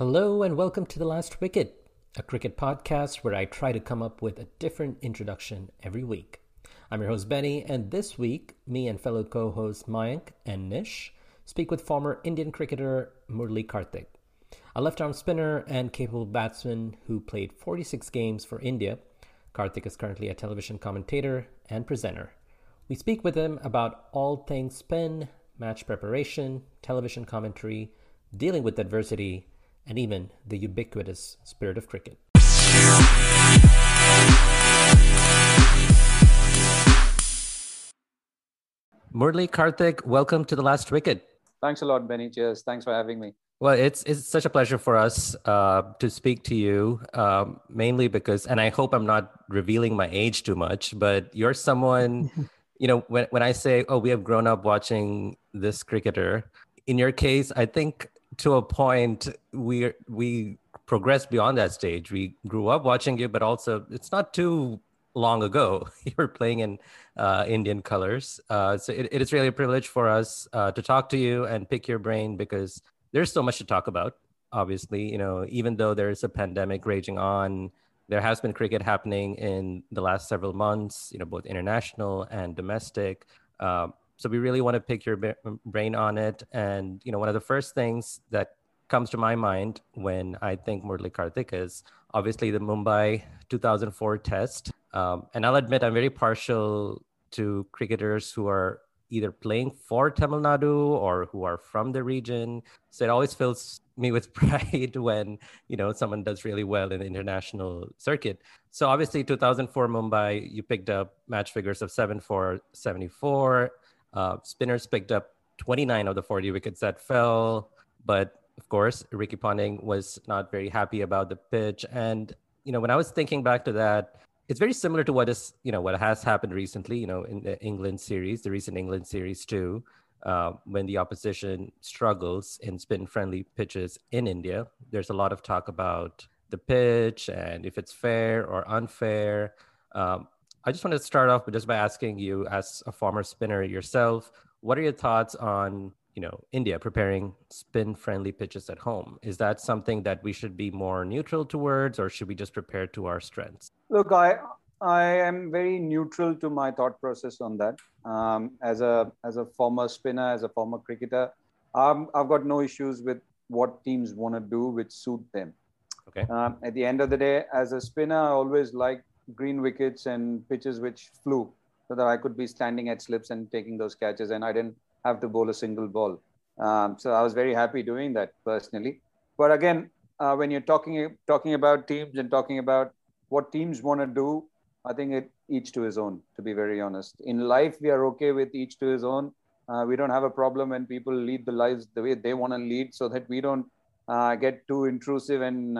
Hello and welcome to The Last Wicket, a cricket podcast where I try to come up with a different introduction every week. I'm your host Benny, and this week, me and fellow co hosts Mayank and Nish speak with former Indian cricketer Murali Kartik, a left arm spinner and capable batsman who played 46 games for India. Karthik is currently a television commentator and presenter. We speak with him about all things spin, match preparation, television commentary, dealing with adversity, and even the ubiquitous spirit of cricket. Murali Kartik, welcome to the last wicket. Thanks a lot, Benny. Cheers. Thanks for having me. Well, it's it's such a pleasure for us uh, to speak to you, um, mainly because, and I hope I'm not revealing my age too much, but you're someone, you know, when when I say, oh, we have grown up watching this cricketer. In your case, I think to a point we we progressed beyond that stage. We grew up watching you but also it's not too long ago. You were playing in uh, indian colors. Uh, so it, it is really a privilege for us uh, to talk to you and pick your brain because there's so much to talk about obviously. You know even though there's a pandemic raging on there has been cricket happening in the last several months you know both international and domestic. Um, so we really want to pick your brain on it. And you know, one of the first things that comes to my mind when I think Murali Kartik is obviously the Mumbai 2004 test. Um, and I'll admit I'm very partial to cricketers who are either playing for Tamil Nadu or who are from the region. So it always fills me with pride when you know someone does really well in the international circuit. So obviously 2004 Mumbai, you picked up match figures of 7 4 74 uh, spinners picked up 29 of the 40 wickets that fell, but of course, Ricky Ponting was not very happy about the pitch. And you know, when I was thinking back to that, it's very similar to what is you know what has happened recently. You know, in the England series, the recent England series too. Uh, when the opposition struggles in spin-friendly pitches in India, there's a lot of talk about the pitch and if it's fair or unfair. Um, I just want to start off but just by asking you, as a former spinner yourself, what are your thoughts on you know India preparing spin-friendly pitches at home? Is that something that we should be more neutral towards, or should we just prepare to our strengths? Look, I I am very neutral to my thought process on that. Um, as a as a former spinner, as a former cricketer, um, I've got no issues with what teams want to do which suit them. Okay. Um, at the end of the day, as a spinner, I always like green wickets and pitches which flew so that I could be standing at slips and taking those catches and I didn't have to bowl a single ball. Um, so I was very happy doing that personally. But again, uh, when you're talking talking about teams and talking about what teams want to do, I think it each to his own. To be very honest, in life we are okay with each to his own. Uh, we don't have a problem when people lead the lives the way they want to lead, so that we don't uh, get too intrusive and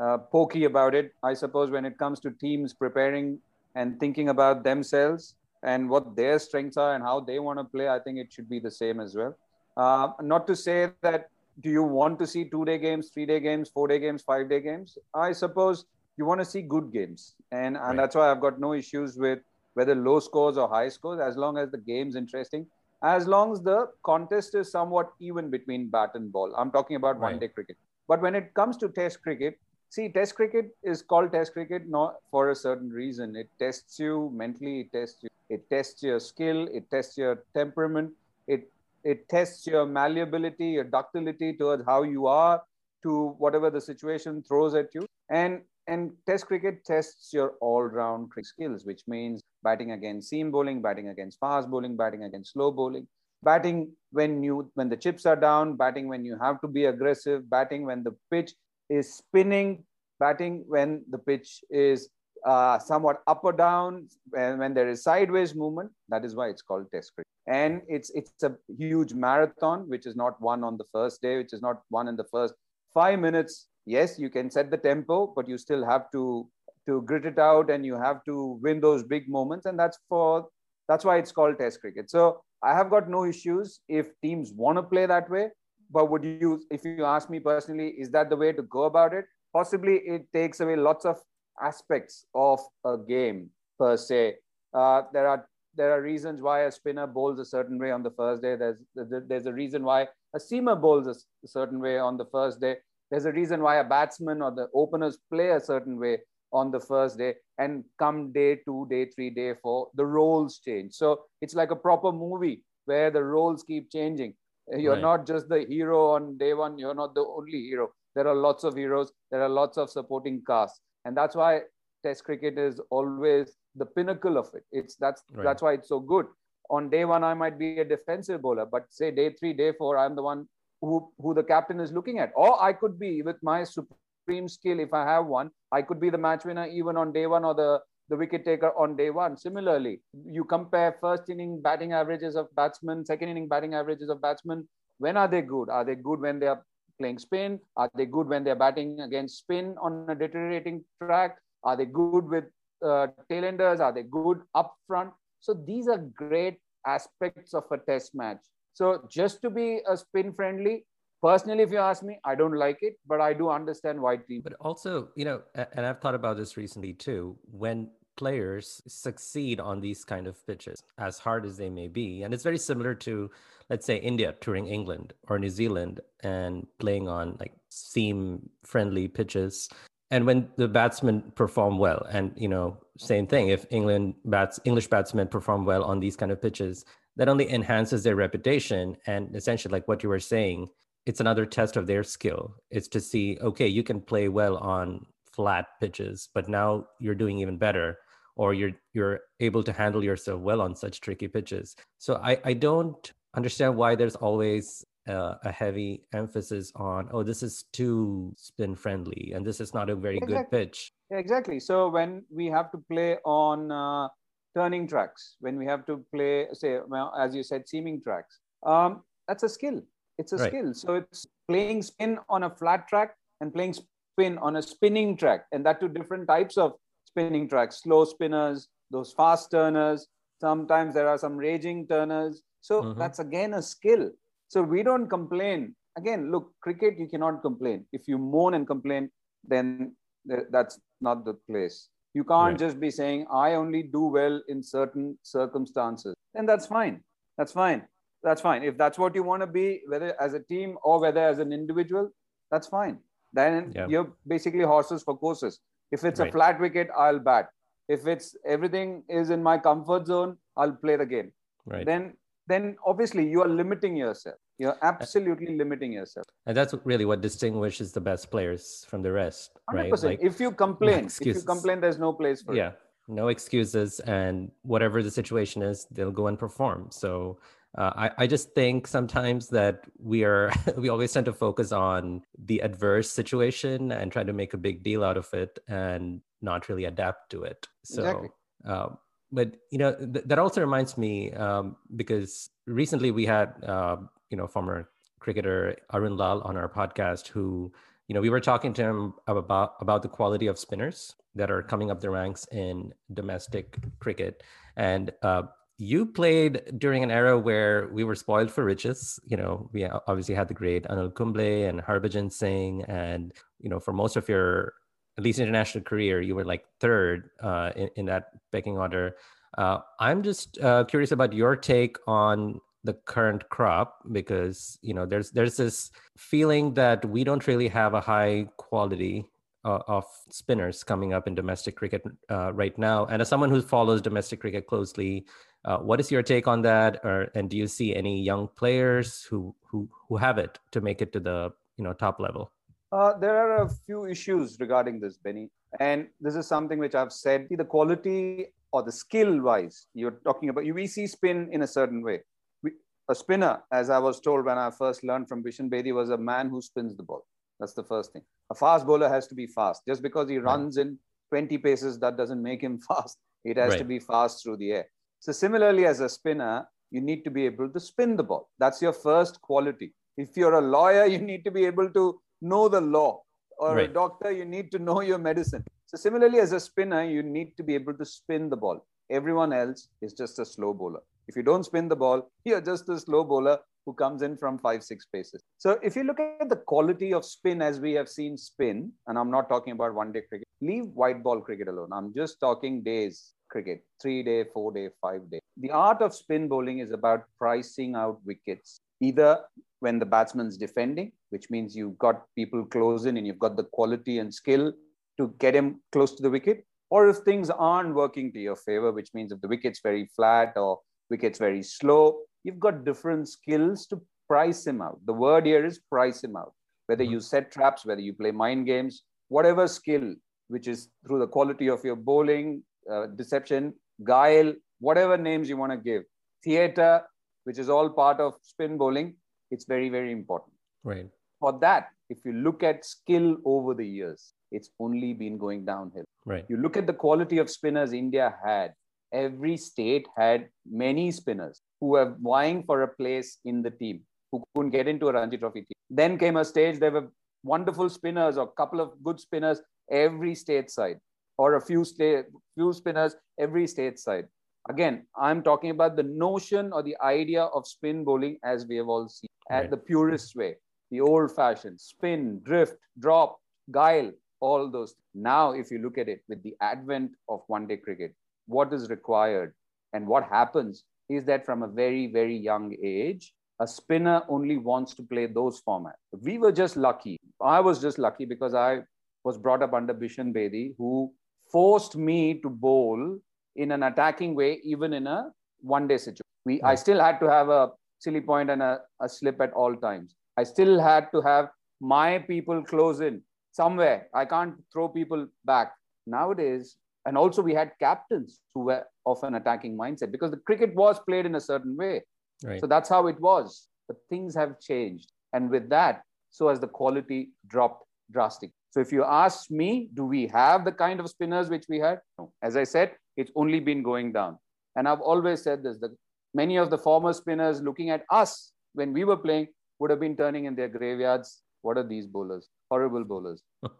uh, pokey about it, I suppose, when it comes to teams preparing and thinking about themselves and what their strengths are and how they want to play. I think it should be the same as well. Uh, not to say that do you want to see two day games, three day games, four day games, five day games? I suppose you want to see good games. And, and right. that's why I've got no issues with whether low scores or high scores, as long as the game's interesting, as long as the contest is somewhat even between bat and ball. I'm talking about right. one day cricket. But when it comes to test cricket, see, test cricket is called test cricket not for a certain reason. It tests you mentally, it tests you, it tests your skill, it tests your temperament, it it tests your malleability, your ductility towards how you are to whatever the situation throws at you. And and test cricket tests your all-round skills, which means batting against seam bowling, batting against fast bowling, batting against slow bowling, batting when you when the chips are down, batting when you have to be aggressive, batting when the pitch is spinning, batting when the pitch is uh, somewhat up or down, when, when there is sideways movement. That is why it's called test cricket. And it's it's a huge marathon which is not won on the first day which is not won in the first five minutes. Yes you can set the tempo but you still have to to grit it out and you have to win those big moments. And that's for that's why it's called test cricket. So i have got no issues if teams want to play that way but would you if you ask me personally is that the way to go about it possibly it takes away lots of aspects of a game per se uh, there are there are reasons why a spinner bowls a certain way on the first day. There's there's a reason why a seamer bowls a certain way on the first day. There's a reason why a batsman or the openers play a certain way on the first day, and come day two, day three, day four, the roles change. So it's like a proper movie where the roles keep changing. You're right. not just the hero on day one. You're not the only hero. There are lots of heroes. There are lots of supporting casts, and that's why Test cricket is always the pinnacle of it. It's that's right. that's why it's so good. On day one, I might be a defensive bowler, but say day three, day four, I'm the one who who the captain is looking at. Or I could be with my supreme skill, if I have one, I could be the match winner even on day one or the the wicket taker on day one. Similarly, you compare first inning batting averages of batsmen, second inning batting averages of batsmen. When are they good? Are they good when they are playing spin? Are they good when they're batting against spin on a deteriorating track? Are they good with uh, tailenders? Are they good up front? So these are great aspects of a test match. So just to be a spin friendly, personally, if you ask me, I don't like it, but I do understand why teams. But also, you know, and I've thought about this recently too. When players succeed on these kind of pitches, as hard as they may be, and it's very similar to, let's say, India touring England or New Zealand and playing on like seam friendly pitches and when the batsmen perform well and you know same thing if england bats english batsmen perform well on these kind of pitches that only enhances their reputation and essentially like what you were saying it's another test of their skill it's to see okay you can play well on flat pitches but now you're doing even better or you're you're able to handle yourself well on such tricky pitches. So i i don't understand why there's always uh, a heavy emphasis on oh this is too spin friendly and this is not a very exactly. good pitch. Exactly. So when we have to play on uh, turning tracks when we have to play say well, as you said seaming tracks um, that's a skill it's a right. skill so it's playing spin on a flat track and playing spin on a spinning track and that to different types of spinning tracks slow spinners those fast turners sometimes there are some raging turners so mm-hmm. that's again a skill so we don't complain. Again, look, cricket, you cannot complain. If you moan and complain, then that's not the place. You can't right. just be saying, I only do well in certain circumstances. Then that's fine. That's fine. That's fine. If that's what you want to be, whether as a team or whether as an individual, that's fine. Then yeah. you're basically horses for courses. If it's right. a flat wicket, I'll bat. If it's everything is in my comfort zone, I'll play the game. Right. Then then obviously you are limiting yourself. You're absolutely limiting yourself. And that's really what distinguishes the best players from the rest, 100%. right? Like, if you complain, if you complain, there's no place for yeah, it. no excuses, and whatever the situation is, they'll go and perform. So uh, I, I just think sometimes that we are we always tend to focus on the adverse situation and try to make a big deal out of it and not really adapt to it. So exactly. Um, but you know th- that also reminds me um, because recently we had uh, you know former cricketer Arun Lal on our podcast who you know we were talking to him about about the quality of spinners that are coming up the ranks in domestic cricket and uh, you played during an era where we were spoiled for riches. You know, we obviously had the great Anil Kumble and Harbhajan Singh, and you know, for most of your at least international career, you were like third uh, in, in that pecking order. Uh, I'm just uh, curious about your take on the current crop because you know there's there's this feeling that we don't really have a high quality uh, of spinners coming up in domestic cricket uh, right now. And as someone who follows domestic cricket closely, uh, what is your take on that? Or and do you see any young players who who who have it to make it to the you know top level? Uh, there are a few issues regarding this, Benny, and this is something which I've said. The quality or the skill wise, you're talking about. We see spin in a certain way. We, a spinner, as I was told when I first learned from Bishan Bedi, was a man who spins the ball. That's the first thing. A fast bowler has to be fast. Just because he runs right. in 20 paces, that doesn't make him fast. It has right. to be fast through the air. So similarly, as a spinner, you need to be able to spin the ball. That's your first quality. If you're a lawyer, you need to be able to know the law. Or right. a doctor, you need to know your medicine. So similarly, as a spinner, you need to be able to spin the ball. Everyone else is just a slow bowler. If you don't spin the ball, you're just a slow bowler who comes in from five, six paces. So if you look at the quality of spin as we have seen spin, and I'm not talking about one day cricket, leave white ball cricket alone. I'm just talking days cricket, three day, four day, five day. The art of spin bowling is about pricing out wickets, either when the batsman's defending, which means you've got people close in and you've got the quality and skill to get him close to the wicket, or if things aren't working to your favor, which means if the wicket's very flat or wicket's very slow, you've got different skills to price him out. The word here is price him out. Whether you set traps, whether you play mind games, whatever skill, which is through the quality of your bowling, uh, deception, guile, whatever names you want to give, theater, which is all part of spin bowling, it's very, very important. Right. For that, if you look at skill over the years, it's only been going downhill. Right. You look at the quality of spinners India had. Every state had many spinners who were vying for a place in the team, who couldn't get into a Ranji Trophy team. Then came a stage, there were wonderful spinners or a couple of good spinners every state side, or a few, state, few spinners every state side. Again, I'm talking about the notion or the idea of spin bowling as we have all seen, right. at the purest way, the old fashioned spin, drift, drop, guile, all those. Now, if you look at it with the advent of one day cricket, what is required and what happens is that from a very, very young age, a spinner only wants to play those formats. We were just lucky. I was just lucky because I was brought up under Bishan Bedi, who forced me to bowl in an attacking way, even in a one day situation. We, I hmm. still had to have a silly point and a, a slip at all times. I still had to have my people close in somewhere. I can't throw people back. Nowadays, and also we had captains who were of an attacking mindset because the cricket was played in a certain way. Right. so that's how it was. But things have changed. And with that so has the quality dropped drastically. So if you ask me do we have the kind of spinners which we had? No. As i said it's only been going down. And i've always said this that many of the former spinners looking at us when we were playing would have been turning in their graveyards what are these bowlers? Horrible bowlers.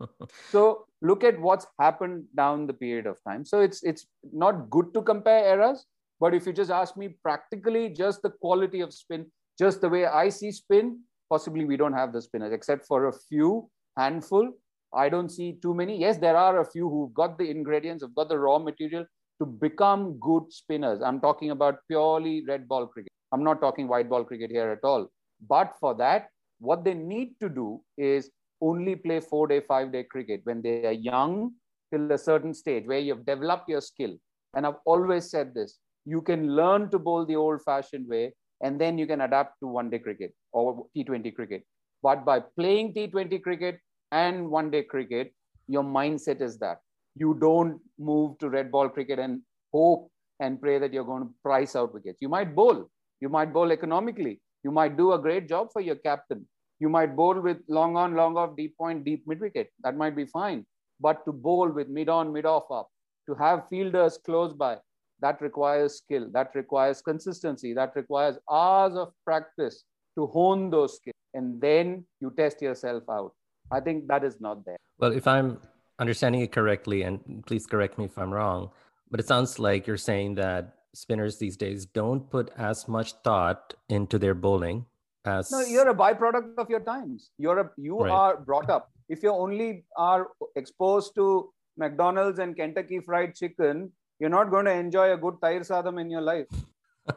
So look at what's happened down the period of time. So it's it's not good to compare eras but if you just ask me practically just the quality of spin just the way i see spin possibly we don't have the spinners except for a few handful. I don't see too many. Yes there are a few who've got the ingredients have got the raw material to become good spinners. I'm talking about purely red ball cricket. I'm not talking white ball cricket here at all. But for that what they need to do is only play four day, five day cricket when they are young till a certain stage where you've developed your skill. And I've always said this you can learn to bowl the old fashioned way and then you can adapt to one day cricket or T20 cricket. But by playing T20 cricket and one day cricket, your mindset is that you don't move to red ball cricket and hope and pray that you're going to price out wickets. You might bowl, you might bowl economically, you might do a great job for your captain, you might bowl with long on, long off, deep point, deep mid wicket. That might be fine. But to bowl with mid on, mid off up, to have fielders close by, that requires skill, that requires consistency, that requires hours of practice to hone those skills. And then you test yourself out. I think that is not there. Well, if I'm understanding it correctly, and please correct me if I'm wrong, but it sounds like you're saying that spinners these days don't put as much thought into their bowling as no you're a byproduct of your times. You're a you right. are brought up. If you only are exposed to mcdonald's and kentucky fried chicken you're not going to enjoy a good thayir sadam in your life.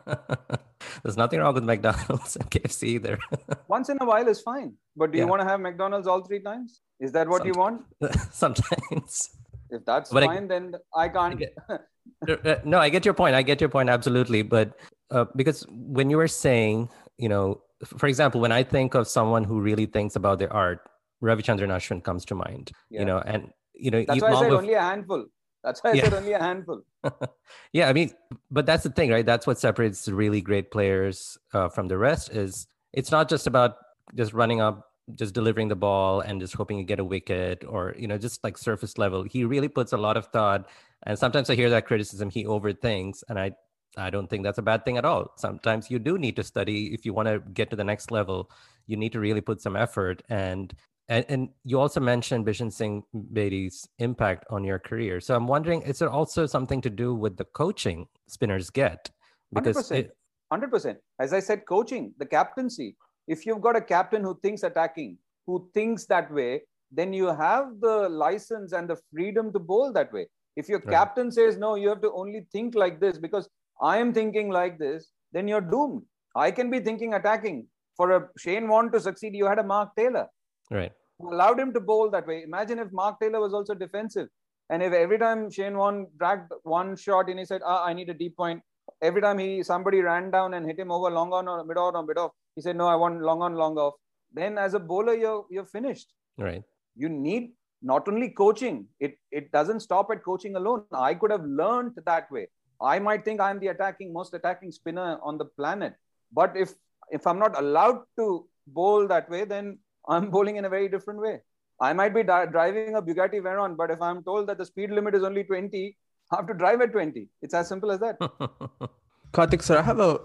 There's nothing wrong with mcdonald's and kfc either. Once in a while is fine but do yeah. you want to have mcdonald's all three times? Is that what you want? Sometimes. If that's but fine I, then i can't. I get, no i get your point. I get your point absolutely. But uh, because when you were saying you know for example, when I think of someone who really thinks about their art, Ravichandran Ashwin comes to mind. Yeah. You know, and you know, that's why I said of, only a handful. That's why I yeah. said only a handful. yeah, I mean, but that's the thing, right? That's what separates really great players uh, from the rest. Is it's not just about just running up, just delivering the ball, and just hoping you get a wicket, or you know, just like surface level. He really puts a lot of thought. And sometimes I hear that criticism. He overthinks, and I I don't think that's a bad thing at all. Sometimes you do need to study if you want to get to the next level. You need to really put some effort and and, and you also mentioned Bishan Singh Bedi's impact on your career. So I'm wondering, is there also something to do with the coaching spinners get? Because 100%. It, 100%. As I said, coaching, the captaincy. If you've got a captain who thinks attacking, who thinks that way, then you have the license and the freedom to bowl that way. If your right. captain says, no, you have to only think like this because I am thinking like this, then you're doomed. I can be thinking attacking. For a Shane Warne to succeed, you had a Mark Taylor. Right. Who allowed him to bowl that way. Imagine if Mark Taylor was also defensive. And if every time Shane Warne dragged one shot and he said, ah, I need a deep point. Every time he somebody ran down and hit him over long on or mid on or mid off, he said, No, I want long on, long off. Then as a bowler, you're you're finished. Right. You need not only coaching, it, it doesn't stop at coaching alone. I could have learned that way. I might think I'm the attacking, most attacking spinner on the planet. But if if I'm not allowed to bowl that way, then I'm bowling in a very different way. I might be di- driving a Bugatti Veyron, but if I'm told that the speed limit is only 20, I have to drive at 20. It's as simple as that. Kartik, sir, I have a,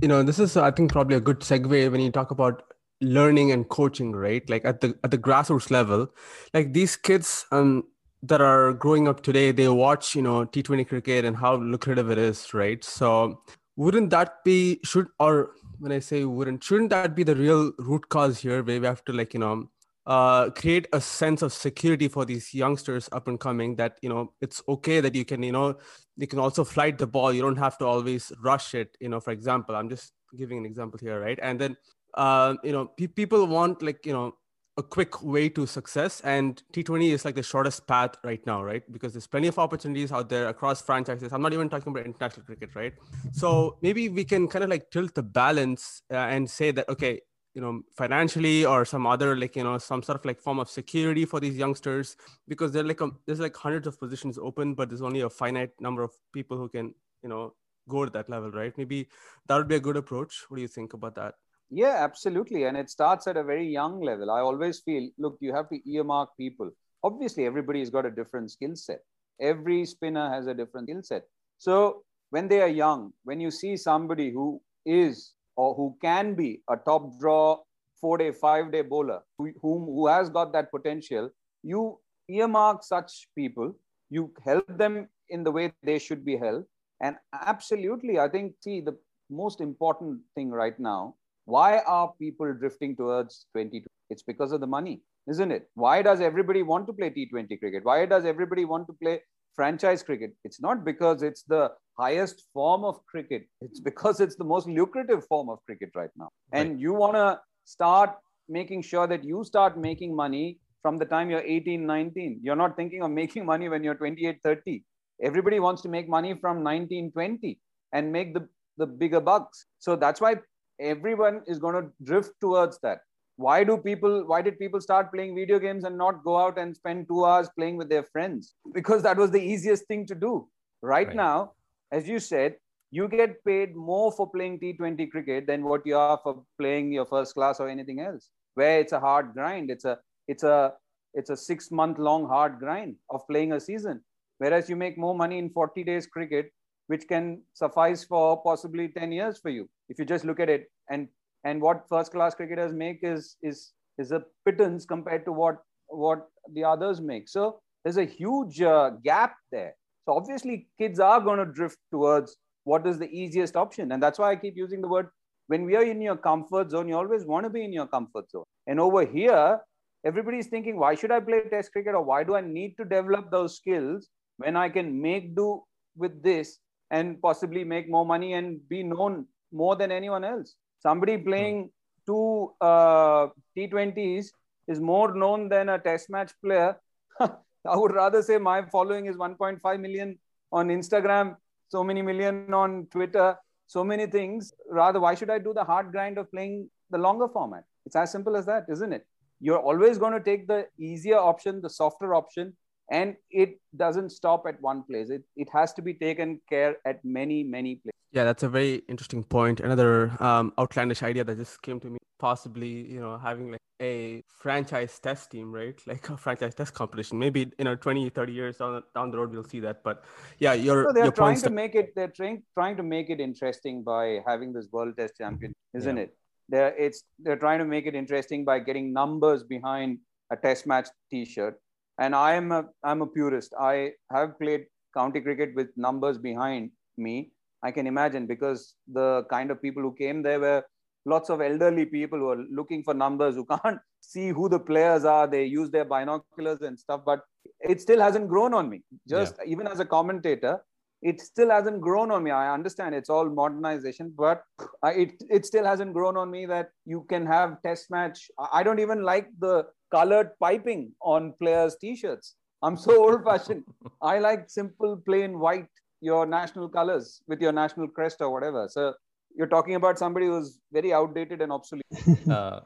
you know, this is I think probably a good segue when you talk about learning and coaching, right? Like at the at the grassroots level, like these kids, um, that are growing up today they watch you know t20 cricket and how lucrative it is right? So wouldn't that be should or when i say wouldn't shouldn't that be the real root cause here where we have to like you know uh, create a sense of security for these youngsters up and coming that you know it's okay that you can you know you can also flight the ball. You don't have to always rush it. You know for example i'm just giving an example here right? And then uh, you know pe- people want like you know a quick way to success and t20 is like the shortest path right now right? Because there's plenty of opportunities out there across franchises. I'm not even talking about international cricket right? So maybe we can kind of like tilt the balance uh, and say that okay you know financially or some other like you know some sort of like form of security for these youngsters because they're like a, there's like hundreds of positions open but there's only a finite number of people who can you know go to that level right? Maybe that would be a good approach. What do you think about that yeah, absolutely. And it starts at a very young level. I always feel, look, you have to earmark people. Obviously, everybody's got a different skill set. Every spinner has a different skill set. So when they are young, when you see somebody who is or who can be a top draw four day, five day bowler, who, whom, who has got that potential, you earmark such people, you help them in the way they should be held. And absolutely, I think, see, the most important thing right now why are people drifting towards 20? It's because of the money, isn't it? Why does everybody want to play T20 cricket? Why does everybody want to play franchise cricket? It's not because it's the highest form of cricket. It's because it's the most lucrative form of cricket right now. Right. And you want to start making sure that you start making money from the time you're 18, 19. You're not thinking of making money when you're 28, 30. Everybody wants to make money from 19, 20 and make the, the bigger bucks. So that's why everyone is going to drift towards that. Why do people why did people start playing video games and not go out and spend two hours playing with their friends? Because that was the easiest thing to do. Right, right. now as you said you get paid more for playing t20 cricket than what you are for playing your first class or anything else where it's a hard grind. It's a it's a it's a six month long hard grind of playing a season. Whereas you make more money in 40 days cricket which can suffice for possibly 10 years for you if you just look at it and and what first class cricketers make is is is a pittance compared to what what the others make so there's a huge uh, gap there so obviously kids are going to drift towards what is the easiest option. And that's why I keep using the word when we are in your comfort zone, you always want to be in your comfort zone. And over here, everybody's thinking, why should I play test cricket or why do I need to develop those skills when I can make do with this and possibly make more money and be known more than anyone else? Somebody playing two uh, T20s is more known than a test match player. I would rather say my following is 1.5 million on Instagram, so many million on Twitter, so many things. Rather, why should I do the hard grind of playing the longer format? It's as simple as that, isn't it? You're always going to take the easier option, the softer option, and it doesn't stop at one place. It, it has to be taken care at many, many places. Yeah, that's a very interesting point. Another um, outlandish idea that just came to me, possibly, you know, having like a franchise test team, right? Like a franchise test competition. Maybe, you know, 20, 30 years down, down the road, we'll see that. But yeah, you're, no, they're your trying to make it, they're trying, trying to make it interesting by having this world test champion, isn't yeah. it? They're, it's, they're trying to make it interesting by getting numbers behind a test match t-shirt. And I am a, I'm a purist. I have played county cricket with numbers behind me I can imagine because the kind of people who came there were lots of elderly people who are looking for numbers who can't see who the players are. They use their binoculars and stuff, but it still hasn't grown on me. Just yeah. even as a commentator, it still hasn't grown on me. I understand it's all modernization, but it it still hasn't grown on me that you can have test match. I don't even like the colored piping on players' t-shirts. I'm so old fashioned. I like simple plain white your national colors with your national crest or whatever. So you're talking about somebody who's very outdated and obsolete. uh,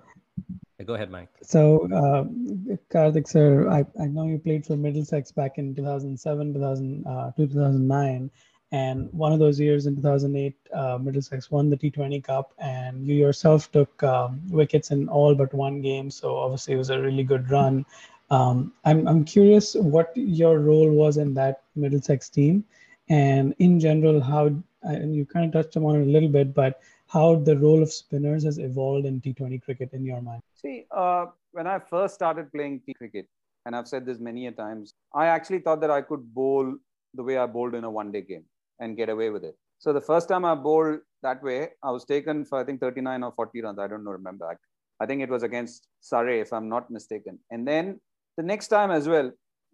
go ahead, Mike. So, uh, Kartik, sir, I, I know you played for Middlesex back in 2007, 2000, uh, 2009. And one of those years in 2008, uh, Middlesex won the T20 Cup, and you yourself took um, wickets in all but one game. So obviously, it was a really good run. Um, I'm I'm curious what your role was in that Middlesex team, and in general how and you kind of touched on it a little bit but how the role of spinners has evolved in t20 cricket in your mind see uh, when i first started playing t cricket and i've said this many a times i actually thought that i could bowl the way i bowled in a one day game and get away with it so the first time i bowled that way i was taken for i think 39 or 40 runs i don't know remember i think it was against surrey if i'm not mistaken and then the next time as well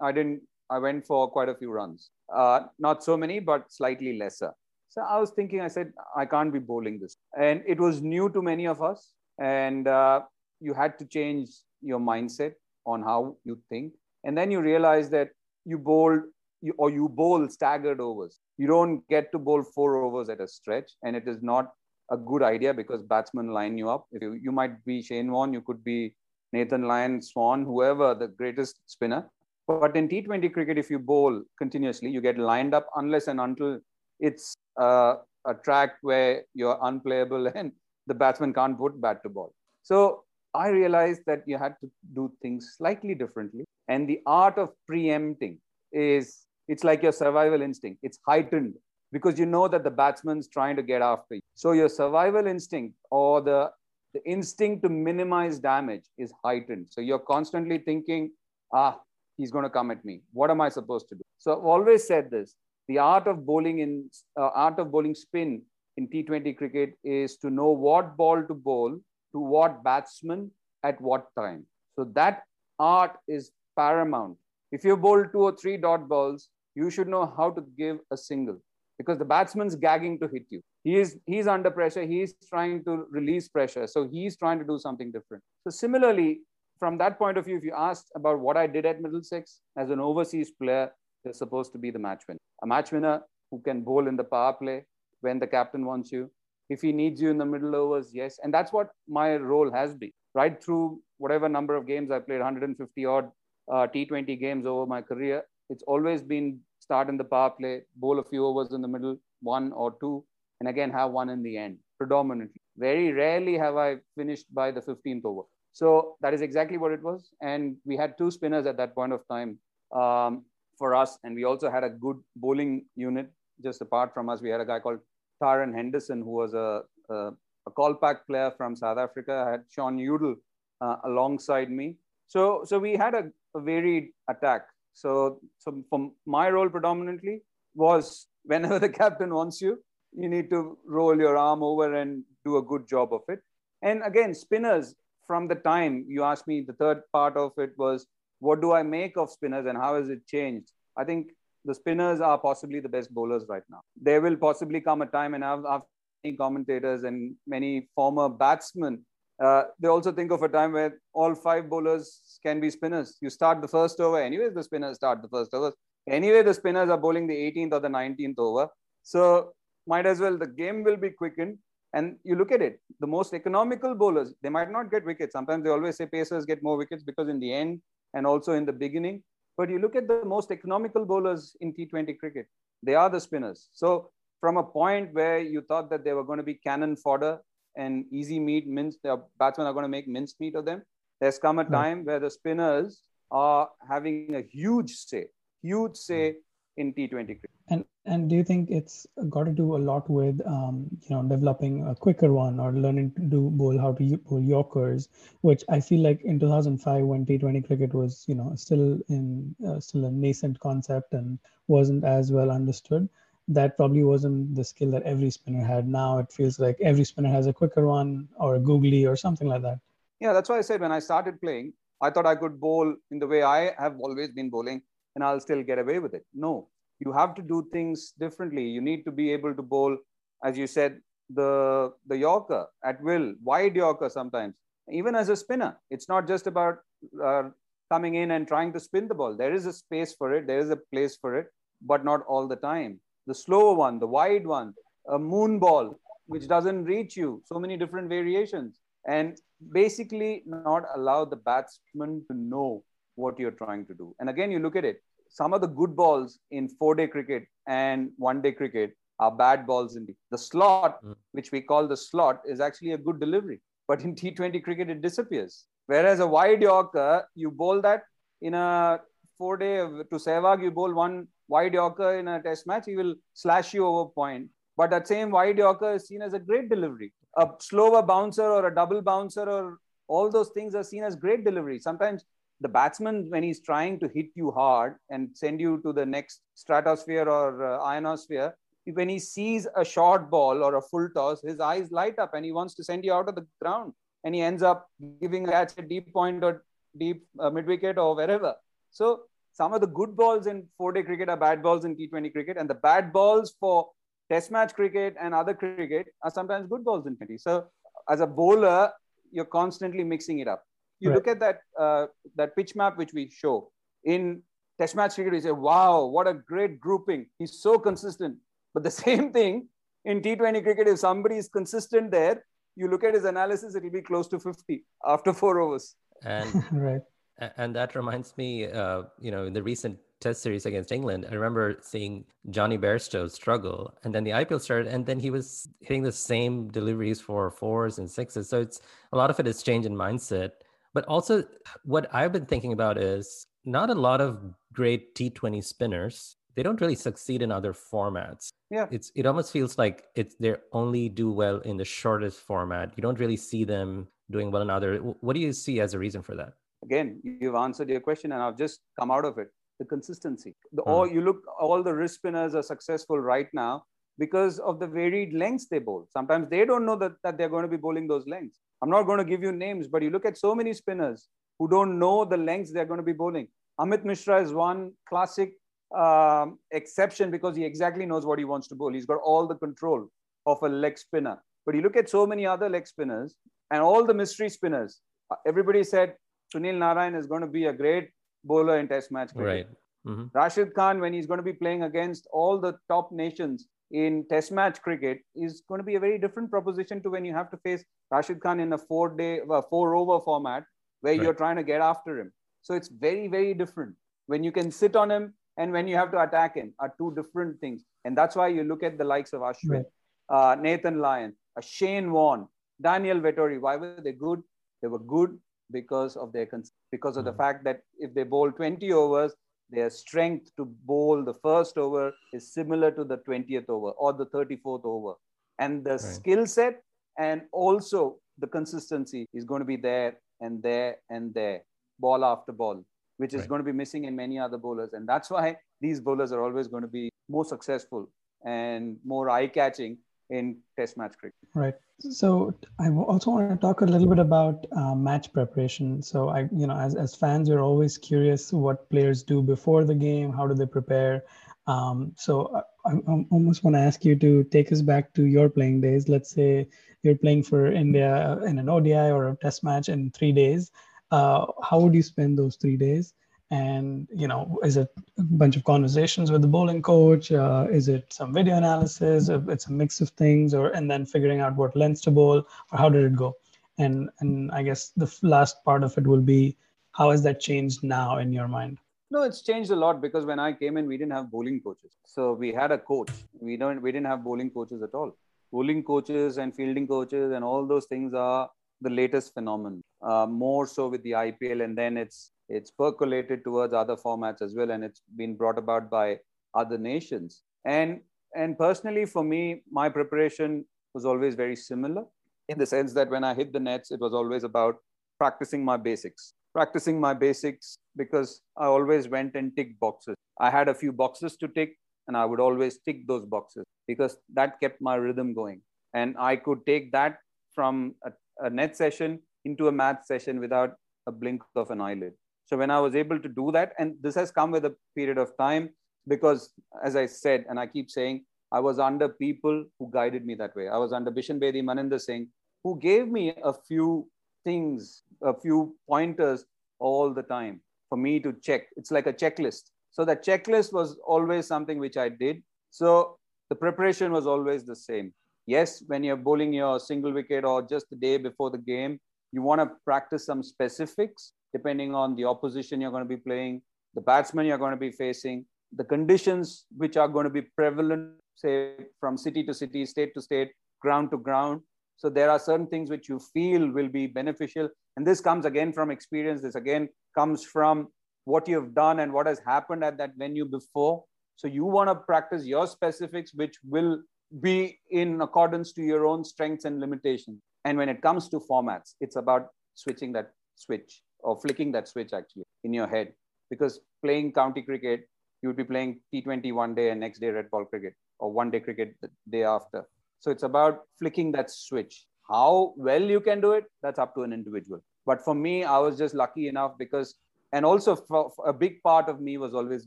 i didn't I went for quite a few runs. Uh, not so many, but slightly lesser. So I was thinking, I said, I can't be bowling this. And it was new to many of us. And uh, you had to change your mindset on how you think. And then you realize that you bowl you, or you bowl staggered overs. You don't get to bowl four overs at a stretch. And it is not a good idea because batsmen line you up. If you, you might be Shane Warne, you could be Nathan Lyon, Swann, whoever, the greatest spinner. But in T20 cricket, if you bowl continuously, you get lined up unless and until it's uh, a track where you're unplayable and the batsman can't put bat to ball. So I realized that you had to do things slightly differently. And the art of preempting is it's like your survival instinct. It's heightened because you know that the batsman's trying to get after you. So your survival instinct or the, the instinct to minimize damage is heightened. So you're constantly thinking, ah, he's going to come at me. What am I supposed to do? So I've always said this: the art of bowling in uh, art of bowling spin in T20 cricket is to know what ball to bowl to what batsman at what time. So that art is paramount. If you bowl two or three dot balls, you should know how to give a single because the batsman's gagging to hit you. He is he's under pressure. He's trying to release pressure. So he's trying to do something different. So similarly, from that point of view, if you asked about what I did at Middlesex as an overseas player, you're supposed to be the match winner. A match winner who can bowl in the power play when the captain wants you. If he needs you in the middle overs, yes. And that's what my role has been. Right through whatever number of games I played, 150 odd uh, T20 games over my career, it's always been start in the power play, bowl a few overs in the middle, one or two, and again have one in the end, predominantly. Very rarely have I finished by the 15th over. So that is exactly what it was. And we had two spinners at that point of time um, for us. And we also had a good bowling unit just apart from us. We had a guy called Tyron Henderson, who was a, a, a Kolpak player from South Africa. I had Shaun Udal uh, alongside me. So, so we had a, a varied attack. So, so from my role predominantly was whenever the captain wants you, you need to roll your arm over and do a good job of it. And again, spinners, from the time you asked me, the third part of it was, what do I make of spinners and how has it changed? I think the spinners are possibly the best bowlers right now. There will possibly come a time, and I've, I've many commentators and many former batsmen, uh, they also think of a time where all five bowlers can be spinners. You start the first over, anyways, the spinners start the first over. Anyway, the spinners are bowling the 18th or the 19th over. So might as well, the game will be quickened. And you look at it, the most economical bowlers, they might not get wickets. Sometimes they always say pacers get more wickets because in the end and also in the beginning. But you look at the most economical bowlers in T20 cricket, they are the spinners. So from a point where you thought that they were going to be cannon fodder and easy meat, mince, the batsmen are going to make mince meat of them, there's come a time where the spinners are having a huge say, huge say in T20 cricket. And and do you think it's got to do a lot with um, you know developing a quicker one or learning to do bowl how to bowl Yorkers, which I feel like in 2005 when T20 cricket was you know still in uh, still a nascent concept and wasn't as well understood. That probably wasn't the skill that every spinner had. Now it feels like every spinner has a quicker one or a googly or something like that. Yeah, that's why I said when I started playing, I thought I could bowl in the way I have always been bowling and I'll still get away with it. No, you have to do things differently. You need to be able to bowl, as you said, the, the Yorker at will, wide Yorker sometimes, even as a spinner. It's not just about uh, coming in and trying to spin the ball. There is a space for it, there is a place for it, but not all the time. The slower one, the wide one, a moon ball, which doesn't reach you, so many different variations. And basically, not allow the batsman to know what you're trying to do. And again, you look at it some of the good balls in four day cricket and one day cricket are bad balls in the slot, mm. which we call the slot, is actually a good delivery. But in T20 cricket, it disappears. Whereas a wide Yorker, you bowl that in a four day to Sehwag, you bowl one wide Yorker in a test match, he will slash you over point. But that same wide Yorker is seen as a great delivery. A slower bouncer or a double bouncer or all those things are seen as great delivery. Sometimes the batsman, when he's trying to hit you hard and send you to the next stratosphere or uh, ionosphere, when he sees a short ball or a full toss, his eyes light up and he wants to send you out of the ground. And he ends up giving a catch at deep point or deep uh, mid wicket or wherever. So some of the good balls in four day cricket are bad balls in T20 cricket, and the bad balls for test match cricket and other cricket are sometimes good balls in T20. So as a bowler, you're constantly mixing it up. You right. look at that uh, that pitch map which we show in Test match cricket. You say, "Wow, what a great grouping! He's so consistent." But the same thing in T20 cricket, if somebody is consistent there, you look at his analysis, it'll be close to 50 after four overs. And right. And that reminds me, uh, you know, in the recent Test series against England, I remember seeing Jonny Bairstow struggle, and then the IPL started, and then he was hitting the same deliveries for fours and sixes. So it's a lot of it is change in mindset. But also, what I've been thinking about is not a lot of great T20 spinners. They don't really succeed in other formats. Yeah, it's it almost feels like it's they only do well in the shortest format. You don't really see them doing well in other. What do you see as a reason for that? Again, you've answered your question, and I've just come out of it. The consistency. The, hmm. all you look, all the wrist spinners are successful right now because of the varied lengths they bowl. Sometimes they don't know that, that they're going to be bowling those lengths. I'm not going to give you names, but you look at so many spinners who don't know the lengths they're going to be bowling. Amit Mishra is one classic um, exception because he exactly knows what he wants to bowl. He's got all the control of a leg spinner. But you look at so many other leg spinners and all the mystery spinners. Uh, everybody said Sunil Narayan is going to be a great bowler in Test match cricket. Right. Mm-hmm. Rashid Khan, when he's going to be playing against all the top nations, in test match cricket is going to be a very different proposition to when you have to face Rashid Khan in a four day, uh, four over format where right. you're trying to get after him. So it's very, very different. When you can sit on him and when you have to attack him are two different things. And that's why you look at the likes of Ashwin, right. uh, Nathan Lyon, uh, Shane Warne, Daniel Vettori. Why were they good? They were good because of their because of the hmm. fact that if they bowl 20 overs, their strength to bowl the first over is similar to the 20th over or the 34th over. And the right. skill set and also the consistency is going to be there and there and there, ball after ball, which is right. going to be missing in many other bowlers. And that's why these bowlers are always going to be more successful and more eye catching in test match cricket. Right. So I also want to talk a little bit about uh, match preparation. So I, you know, as, as fans, you're always curious what players do before the game. How do they prepare? Um, so I, I, almost want to ask you to take us back to your playing days. Let's say you're playing for India in an ODI or a test match in three days. Uh, how would you spend those three days? And you know is it a bunch of conversations with the bowling coach? Uh, is it some video analysis? It's a mix of things or and then figuring out what lengths to bowl or how did it go? And and i guess the last part of it will be how has that changed now in your mind? No it's changed a lot because when i came in we didn't have bowling coaches. So we had a coach. We don't we didn't have bowling coaches at all. Bowling coaches and fielding coaches and all those things are the latest phenomenon uh, more so with the ipl and then it's it's percolated towards other formats as well and it's been brought about by other nations. And and personally for me my preparation was always very similar in the sense that when i hit the nets it was always about practicing my basics. Practicing my basics because i always went and ticked boxes. I had a few boxes to tick and i would always tick those boxes because that kept my rhythm going. And i could take that from a, a net session into a math session without a blink of an eyelid so when I was able to do that, and this has come with a period of time because, as I said, and I keep saying, I was under people who guided me that way. I was under Bishan Bedi, Maninder Singh, who gave me a few things, a few pointers all the time for me to check. It's like a checklist. So that checklist was always something which I did. So the preparation was always the same. Yes, when you're bowling your single wicket or just the day before the game, you want to practice some specifics depending on the opposition you're going to be playing, the batsman you're going to be facing, the conditions which are going to be prevalent, say from city to city, state to state, ground to ground. So there are certain things which you feel will be beneficial. And this comes again from experience. This again comes from what you've done and what has happened at that venue before. So you want to practice your specifics, which will be in accordance to your own strengths and limitations. And when it comes to formats, it's about switching that switch or flicking that switch actually in your head. Because playing county cricket, you would be playing T20 one day and next day red ball cricket or one day cricket the day after. So it's about flicking that switch. How well you can do it, that's up to an individual. But for me, I was just lucky enough because, and also for, for a big part of me was always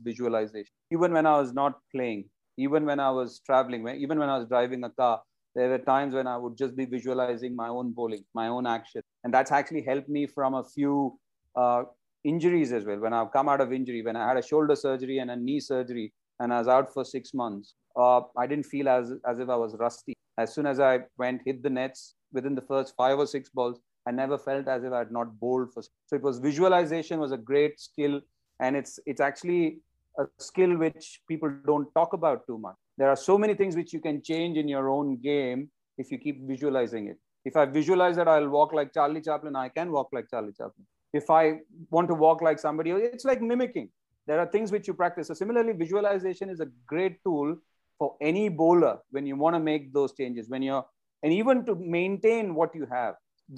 visualization. Even when I was not playing, even when I was traveling, even when I was driving a car, there were times when I would just be visualizing my own bowling, my own action. And that's actually helped me from a few uh, injuries as well. When I've come out of injury, when I had a shoulder surgery and a knee surgery, and I was out for six months, uh, I didn't feel as, as if I was rusty. As soon as I went, hit the nets within the first five or six balls, I never felt as if I had not bowled for. So it was visualization was a great skill, and it's it's actually a skill which people don't talk about too much. There are so many things which you can change in your own game if you keep visualizing it. If I visualize that I'll walk like Charlie Chaplin, I can walk like Charlie Chaplin if I want to walk like somebody, it's like mimicking. There are things which you practice. So similarly, visualization is a great tool for any bowler when you want to make those changes, when you're, and even to maintain what you have.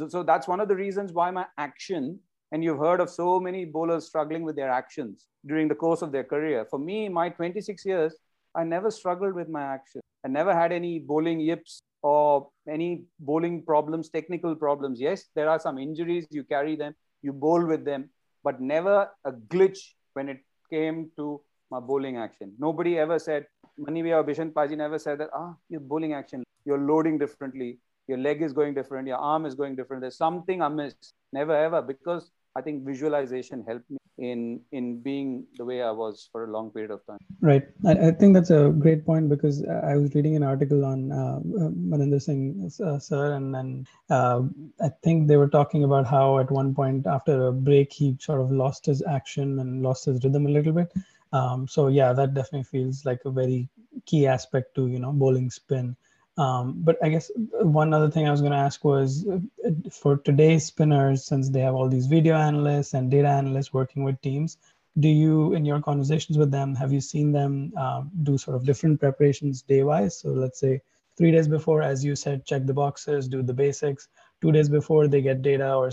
So that's one of the reasons why my action, and you've heard of so many bowlers struggling with their actions during the course of their career. For me, my 26 years, I never struggled with my action. I never had any bowling yips or any bowling problems, technical problems. Yes, there are some injuries, you carry them you bowl with them, but never a glitch when it came to my bowling action. Nobody ever said, Manivi or Bishan Paji never said that, ah, your bowling action, you're loading differently, your leg is going different, your arm is going different. There's something amiss. Never ever, because I think visualization helped me in in being the way I was for a long period of time. Right. I, I think that's a great point because I was reading an article on uh, Maninder Singh uh, sir, and then uh, I think they were talking about how at one point after a break he sort of lost his action and lost his rhythm a little bit. Um, so yeah, that definitely feels like a very key aspect to you know bowling spin. Um, but I guess one other thing I was going to ask was uh, for today's spinners, since they have all these video analysts and data analysts working with teams, do you, in your conversations with them, have you seen them um, do sort of different preparations day wise? So let's say three days before, as you said, check the boxes, do the basics. Two days before, they get data or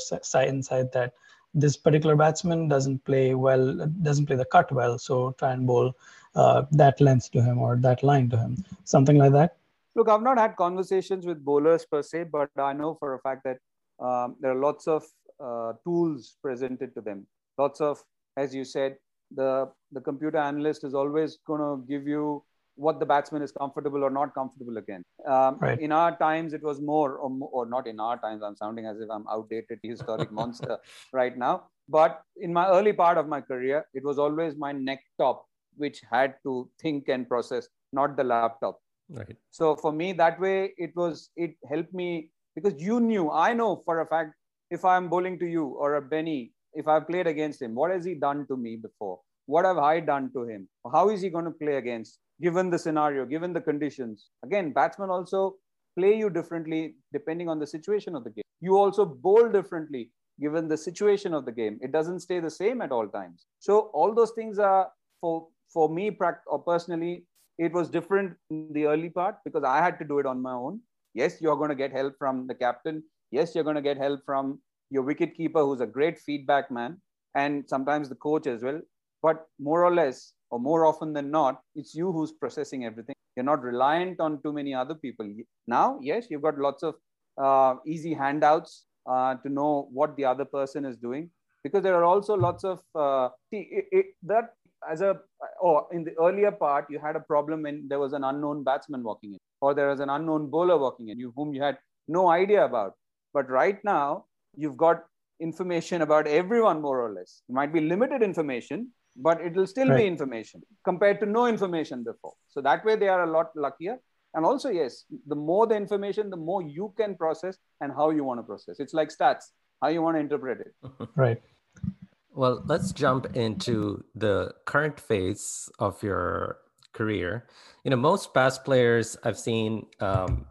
insight that this particular batsman doesn't play well, doesn't play the cut well, so try and bowl uh, that length to him or that line to him, something like that. Look, I've not had conversations with bowlers per se, but I know for a fact that um, there are lots of uh, tools presented to them. Lots of, as you said, the the computer analyst is always going to give you what the batsman is comfortable or not comfortable again. Um, right. In our times, it was more, or, or not in our times. I'm sounding as if I'm outdated, historic monster right now. But in my early part of my career, it was always my neck top which had to think and process, not the laptop. Right. So for me, that way it was. It helped me because you knew. I know for a fact if I'm bowling to you or a Benny, if I've played against him, what has he done to me before? What have I done to him? How is he going to play against? Given the scenario, given the conditions. Again, batsmen also play you differently depending on the situation of the game. You also bowl differently given the situation of the game. It doesn't stay the same at all times. So all those things are for for me or personally, it was different in the early part because I had to do it on my own. Yes, you're going to get help from the captain. Yes, you're going to get help from your wicket keeper, who's a great feedback man, and sometimes the coach as well. But more or less, or more often than not, it's you who's processing everything. You're not reliant on too many other people. Now, yes, you've got lots of uh, easy handouts uh, to know what the other person is doing because there are also lots of uh, see it, it, that as a or in the earlier part you had a problem when there was an unknown batsman walking in or there was an unknown bowler walking in you whom you had no idea about. But right now you've got information about everyone more or less. It might be limited information but it will still right. be information compared to no information before. So that way they are a lot luckier. And also yes the more the information the more you can process and how you want to process. It's like stats how you want to interpret it. Right well, let's jump into the current phase of your career. You know, most past players I've seen um,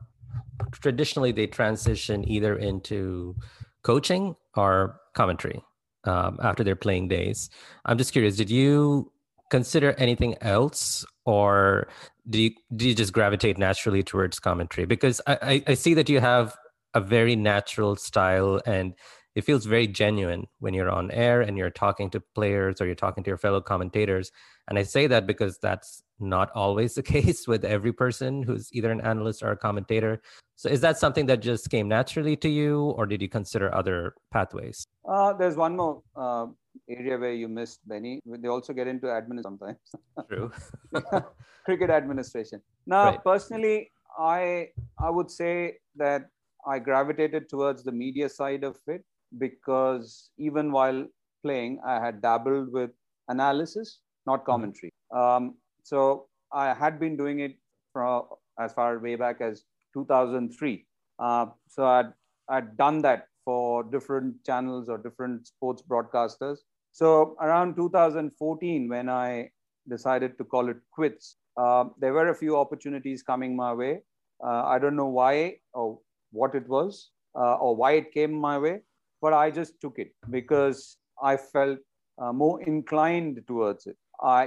traditionally they transition either into coaching or commentary um, after their playing days. I'm just curious, did you consider anything else or do you, do you just gravitate naturally towards commentary? Because I, I, I see that you have a very natural style and it feels very genuine when you're on air and you're talking to players or you're talking to your fellow commentators. And i say that because that's not always the case with every person who's either an analyst or a commentator. So is that something that just came naturally to you or did you consider other pathways? Uh, there's one more uh, area where you missed benny. They also get into admin sometimes. True. Cricket administration. Now right. personally i i would say that I gravitated towards the media side of it because even while playing, I had dabbled with analysis, not mm-hmm. commentary. Um, so I had been doing it from as far way back as 2003. Uh, so I'd, I'd done that for different channels or different sports broadcasters. So around 2014, when I decided to call it quits, uh, there were a few opportunities coming my way. Uh, I don't know why or what it was uh, or why it came my way, but I just took it because I felt uh, more inclined towards it.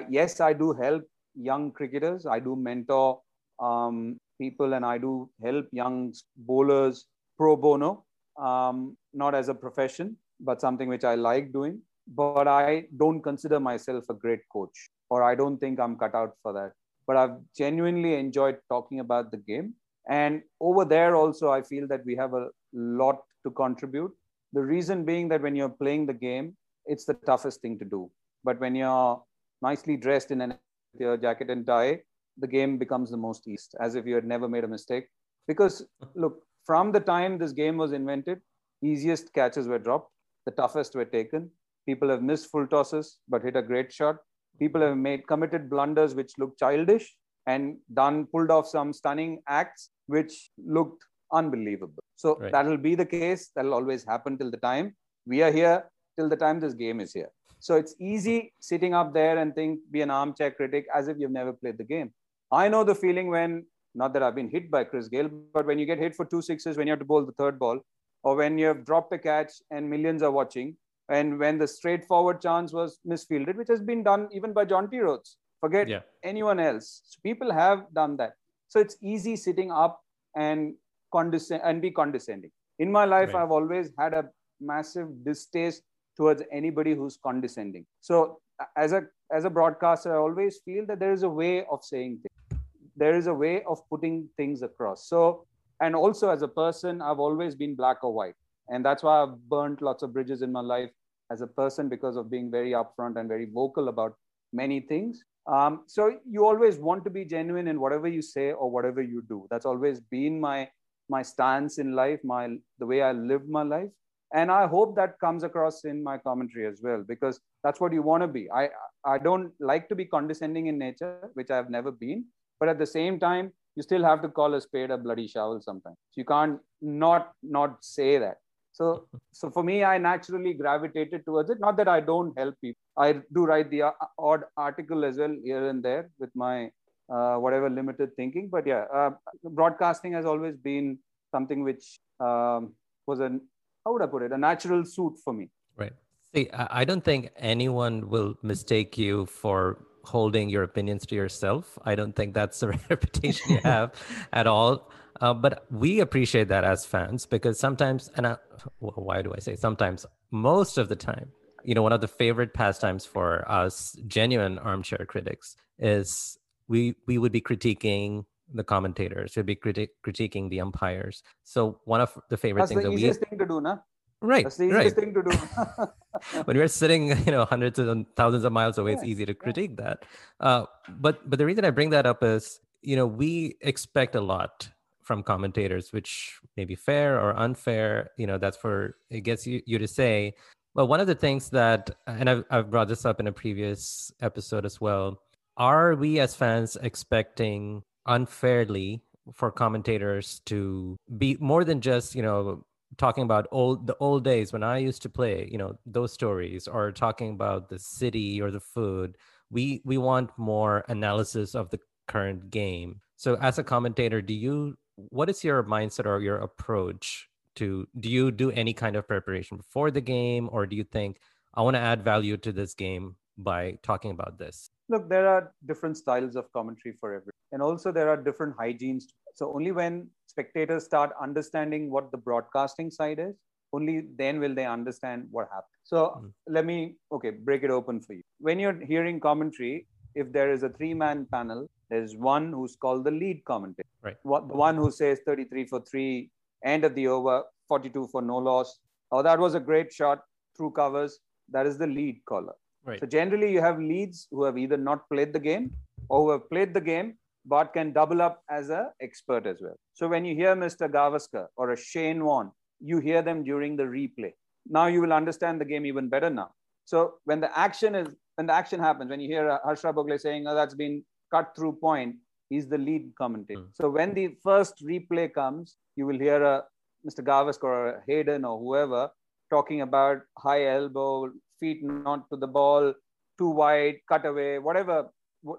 Yes, I do help young cricketers. I do mentor um, people and I do help young bowlers pro bono, um, not as a profession, but something which I like doing. But I don't consider myself a great coach, or I don't think I'm cut out for that. But I've genuinely enjoyed talking about the game. And over there, also, I feel that we have a lot to contribute the reason being that when you're playing the game, it's the toughest thing to do. But when you're nicely dressed in an, your jacket and tie, the game becomes the most easy, as if you had never made a mistake. Because look, from the time this game was invented, easiest catches were dropped, the toughest were taken. People have missed full tosses but hit a great shot. People have made committed blunders which look childish and done pulled off some stunning acts which looked unbelievable. So right. that will be the case. That'll always happen till the time we are here, till the time this game is here. So it's easy sitting up there and think, be an armchair critic as if you've never played the game. I know the feeling when, not that I've been hit by Chris Gayle, but when you get hit for two sixes, when you have to bowl the third ball, or when you have dropped a catch and millions are watching, and when the straightforward chance was misfielded, which has been done even by Jonty Rhodes. Forget yeah. anyone else. So people have done that. So it's easy sitting up and condescend and be condescending. In my life, right. I've always had a massive distaste towards anybody who's condescending. So as a as a broadcaster, I always feel that there is a way of saying things. there is a way of putting things across. So, and also as a person, I've always been black or white. And that's why I've burnt lots of bridges in my life as a person because of being very upfront and very vocal about many things. Um, so you always want to be genuine in whatever you say or whatever you do. That's always been my my stance in life, my the way I live my life. And I hope that comes across in my commentary as well, because that's what you want to be. I I don't like to be condescending in nature, which I've never been. But at the same time, you still have to call a spade a bloody shovel sometimes. You can't not not say that. So so for me, I naturally gravitated towards it. Not that I don't help people. I do write the uh, odd article as well here and there with my uh, whatever limited thinking. But yeah, uh, broadcasting has always been something which um, was a how would I put it a natural suit for me. Right. See, I don't think anyone will mistake you for holding your opinions to yourself. I don't think that's the reputation you have at all. Uh, but we appreciate that as fans because sometimes, and I, why do I say sometimes? Most of the time, you know, one of the favorite pastimes for us genuine armchair critics is we we would be critiquing the commentators, we'd be criti- critiquing the umpires. So one of the favorite That's things the that easiest we thing to do, na? right That's the right thing to do. when we're sitting you know hundreds and thousands of miles away it's easy to yeah. critique that uh, but but the reason i bring that up is you know we expect a lot from commentators which may be fair or unfair you know that's for it gets you, you to say but one of the things that and I've, I've brought this up in a previous episode as well are we as fans expecting unfairly for commentators to be more than just you know talking about old the old days when I used to play, you know, those stories or talking about the city or the food. We we want more analysis of the current game. So as a commentator, do you what is your mindset or your approach to do you do any kind of preparation before the game or do you think I want to add value to this game by talking about this? Look, there are different styles of commentary for every, and also there are different hygienes. So only when spectators start understanding what the broadcasting side is, only then will they understand what happened. So Mm. let me okay break it open for you. When you're hearing commentary, if there is a three-man panel, there's one who's called the lead commentator. Right. What the one who says 33 for three, end of the over, 42 for no loss. Oh, that was a great shot through covers. That is the lead caller. Right. So generally, you have leads who have either not played the game or who have played the game but can double up as a expert as well. So when you hear Mr. Gavaskar or a Shane Warne, you hear them during the replay. Now you will understand the game even better now. So when the action is when the action happens, when you hear uh, Harsha Bhogle saying, "Oh, that's been cut through point," he's the lead commentator. Mm. So when the first replay comes, you will hear a Mr. Gavaskar or a Hayden or whoever talking about high elbow, feet not to the ball, too wide, cut away, whatever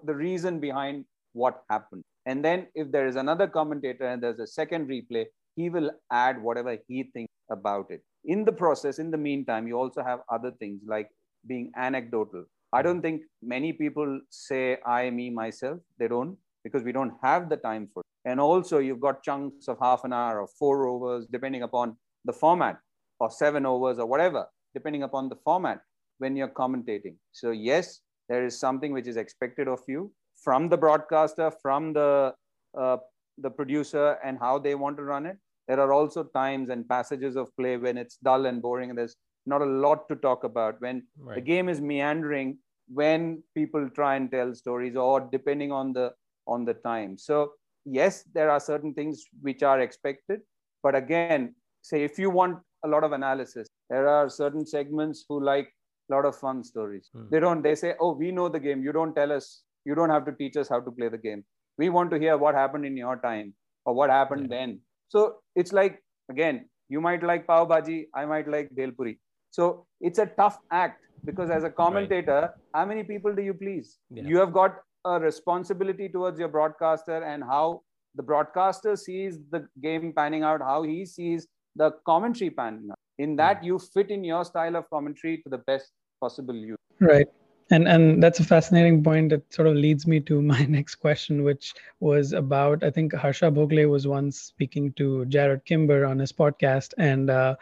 the reason behind what happened. And then if there is another commentator and there's a second replay, he will add whatever he thinks about it. In the process, in the meantime, you also have other things like being anecdotal. I don't think many people say I, me, myself. They don't because we don't have the time for it. And also, you've got chunks of half an hour or four overs, depending upon the format, or seven overs or whatever, depending upon the format when you're commentating. So, yes, there is something which is expected of you from the broadcaster, from the uh, the producer, and how they want to run it. There are also times and passages of play when it's dull and boring, and there's not a lot to talk about. When the game is meandering, when people try and tell stories, or depending on the on the time. So yes, there are certain things which are expected, but again, say if you want a lot of analysis, there are certain segments who like a lot of fun stories. Hmm. They don't. They say, "Oh, we know the game. You don't tell us. You don't have to teach us how to play the game. We want to hear what happened in your time or what happened Yeah. then." So it's like again, you might like pav bhaji, I might like bhelpuri. So it's a tough act because as a commentator, how many people do you please? Yeah. You have got a responsibility towards your broadcaster and how the broadcaster sees the game panning out, how he sees the commentary panning out. In that, you fit in your style of commentary to the best possible use. Right. And and that's a fascinating point that sort of leads me to my next question, which was about I think Harsha Bhogle was once speaking to Jarrod Kimber on his podcast, and uh,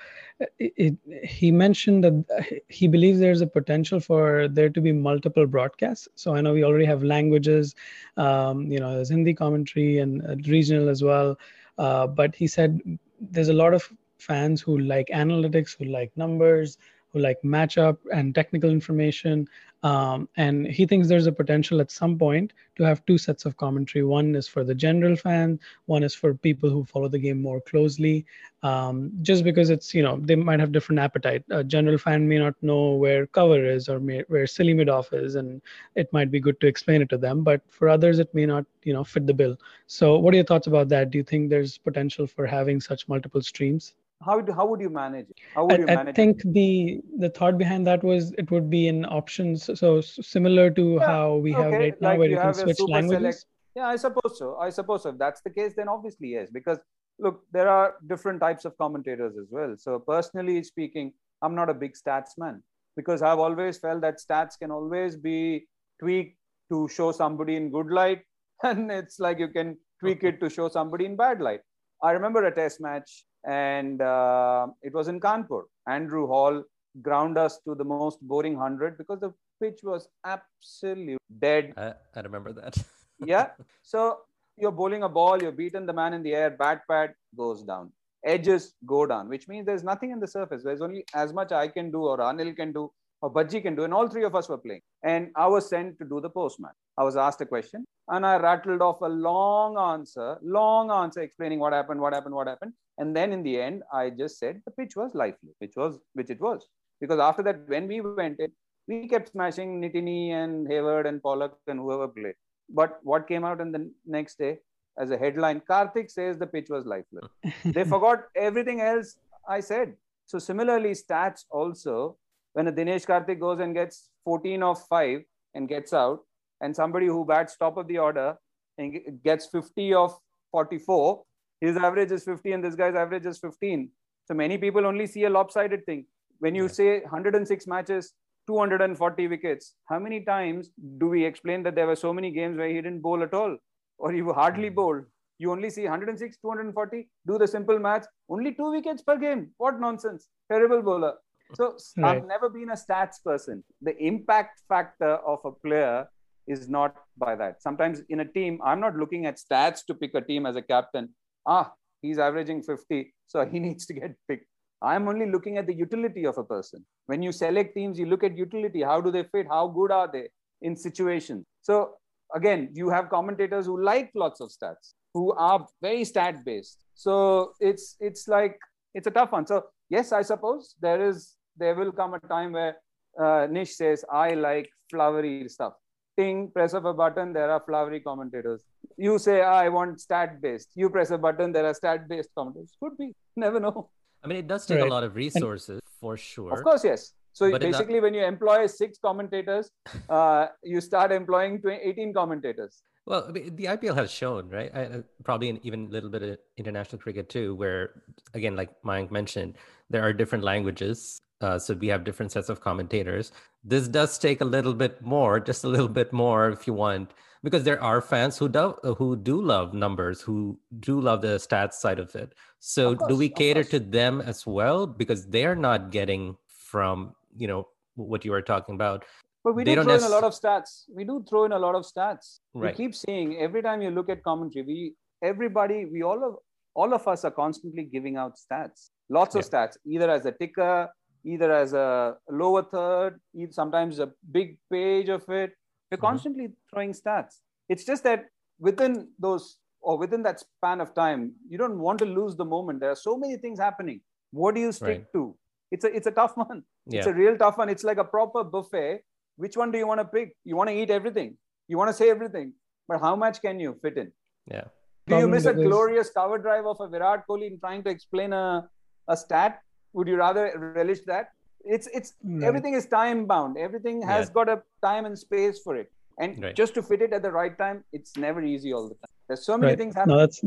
it, it, he mentioned that he believes there's a potential for there to be multiple broadcasts. So I know we already have languages, um, you know, there's Hindi commentary and uh, regional as well, uh, but he said there's a lot of fans who like analytics, who like numbers, who like matchup and technical information. Um, and he thinks there's a potential at some point to have two sets of commentary. One is for the general fan, one is for people who follow the game more closely. Um, just because it's, you know, they might have different appetite. A general fan may not know where cover is or may, where silly mid off is, and it might be good to explain it to them. But for others, it may not, you know, fit the bill. So, what are your thoughts about that? Do you think there's potential for having such multiple streams? How do, how would you manage it? How would I, you manage I think it? the the thought behind that was it would be in options. So similar to yeah, how we okay. have right now, like where you, can switch languages. Select. Yeah, I suppose so. I suppose so. If that's the case, then obviously yes, because look, there are different types of commentators as well. So personally speaking, I'm not a big stats man because I've always felt that stats can always be tweaked to show somebody in good light, and it's like you can tweak it to show somebody in bad light. I remember a test match and uh, it was in Kanpur. Andrew Hall ground us to the most boring 100 because the pitch was absolutely dead. I, I remember that. yeah. So you're bowling a ball, you're beaten the man in the air, bat pad goes down. Edges go down, which means there's nothing in the surface. There's only as much I can do or Anil can do or Bhajji can do. And all three of us were playing. And I was sent to do the postman. I was asked a question and I rattled off a long answer, long answer explaining what happened, what happened, what happened. And then in the end, I just said the pitch was lively, which was which it was. Because after that, when we went in, we kept smashing Ntini and Hayward and Pollock and whoever played. But what came out in the next day as a headline, Kartik says the pitch was lifeless. they forgot everything else I said. So similarly, stats also, when a Dinesh Karthik goes and gets 14 of 5 and gets out, and somebody who bats top of the order and gets 50 of 44, his average is 50 and this guy's average is 15. So many people only see a lopsided thing. When you yeah. say 106 matches, 240 wickets, how many times do we explain that there were so many games where he didn't bowl at all or he hardly mm. bowled? You only see 106, 240, do the simple math, only two wickets per game. What nonsense. Terrible bowler. So right. I've never been a stats person. The impact factor of a player is not by that. Sometimes in a team, I'm not looking at stats to pick a team as a captain ah, he's averaging 50, so he needs to get picked. I'm only looking at the utility of a person. When you select teams, you look at utility. How do they fit? How good are they in situations? So again, you have commentators who like lots of stats, who are very stat based. So it's it's like it's a tough one. So yes, I suppose there is there will come a time where uh, Nish says I like flowery stuff ting, press of a button, there are flowery commentators. You say, ah, I want stat based. You press a button, there are stat based commentators. Could be. Never know. I mean, it does take right. a lot of resources for sure. Of course, yes. So but basically, when you employ six commentators, uh, you start employing 18 commentators. Well, the IPL has shown, right? I, probably in even a little bit of international cricket too, where again, like Mayank mentioned, there are different languages uh, so we have different sets of commentators. This does take a little bit more, just a little bit more, if you want, because there are fans who do who do love numbers, who do love the stats side of it. So of course, do we cater to them as well because they're not getting from you know what you were talking about? But we do throw in a lot of stats. We do throw in a lot of stats. Right. We keep seeing every time you look at commentary, we everybody, we all of all of us are constantly giving out stats. Lots of yeah. stats, either as a ticker, either as a lower third, sometimes a big page of it. We're mm-hmm. constantly throwing stats. It's just that within those or within that span of time, you don't want to lose the moment. There are so many things happening. What do you stick right. to? It's a it's a tough one. Yeah. It's a real tough one. It's like a proper buffet. Which one do you want to pick? You want to eat everything. You want to say everything. But how much can you fit in? Yeah. Do you miss a glorious cover drive of a Virat Kohli in trying to explain a, a stat? Would you rather relish that it's it's right. everything is time bound everything has yeah. got a time and space for it and right. just to fit it at the right time it's never easy all the time there's so many right. things happening no, that's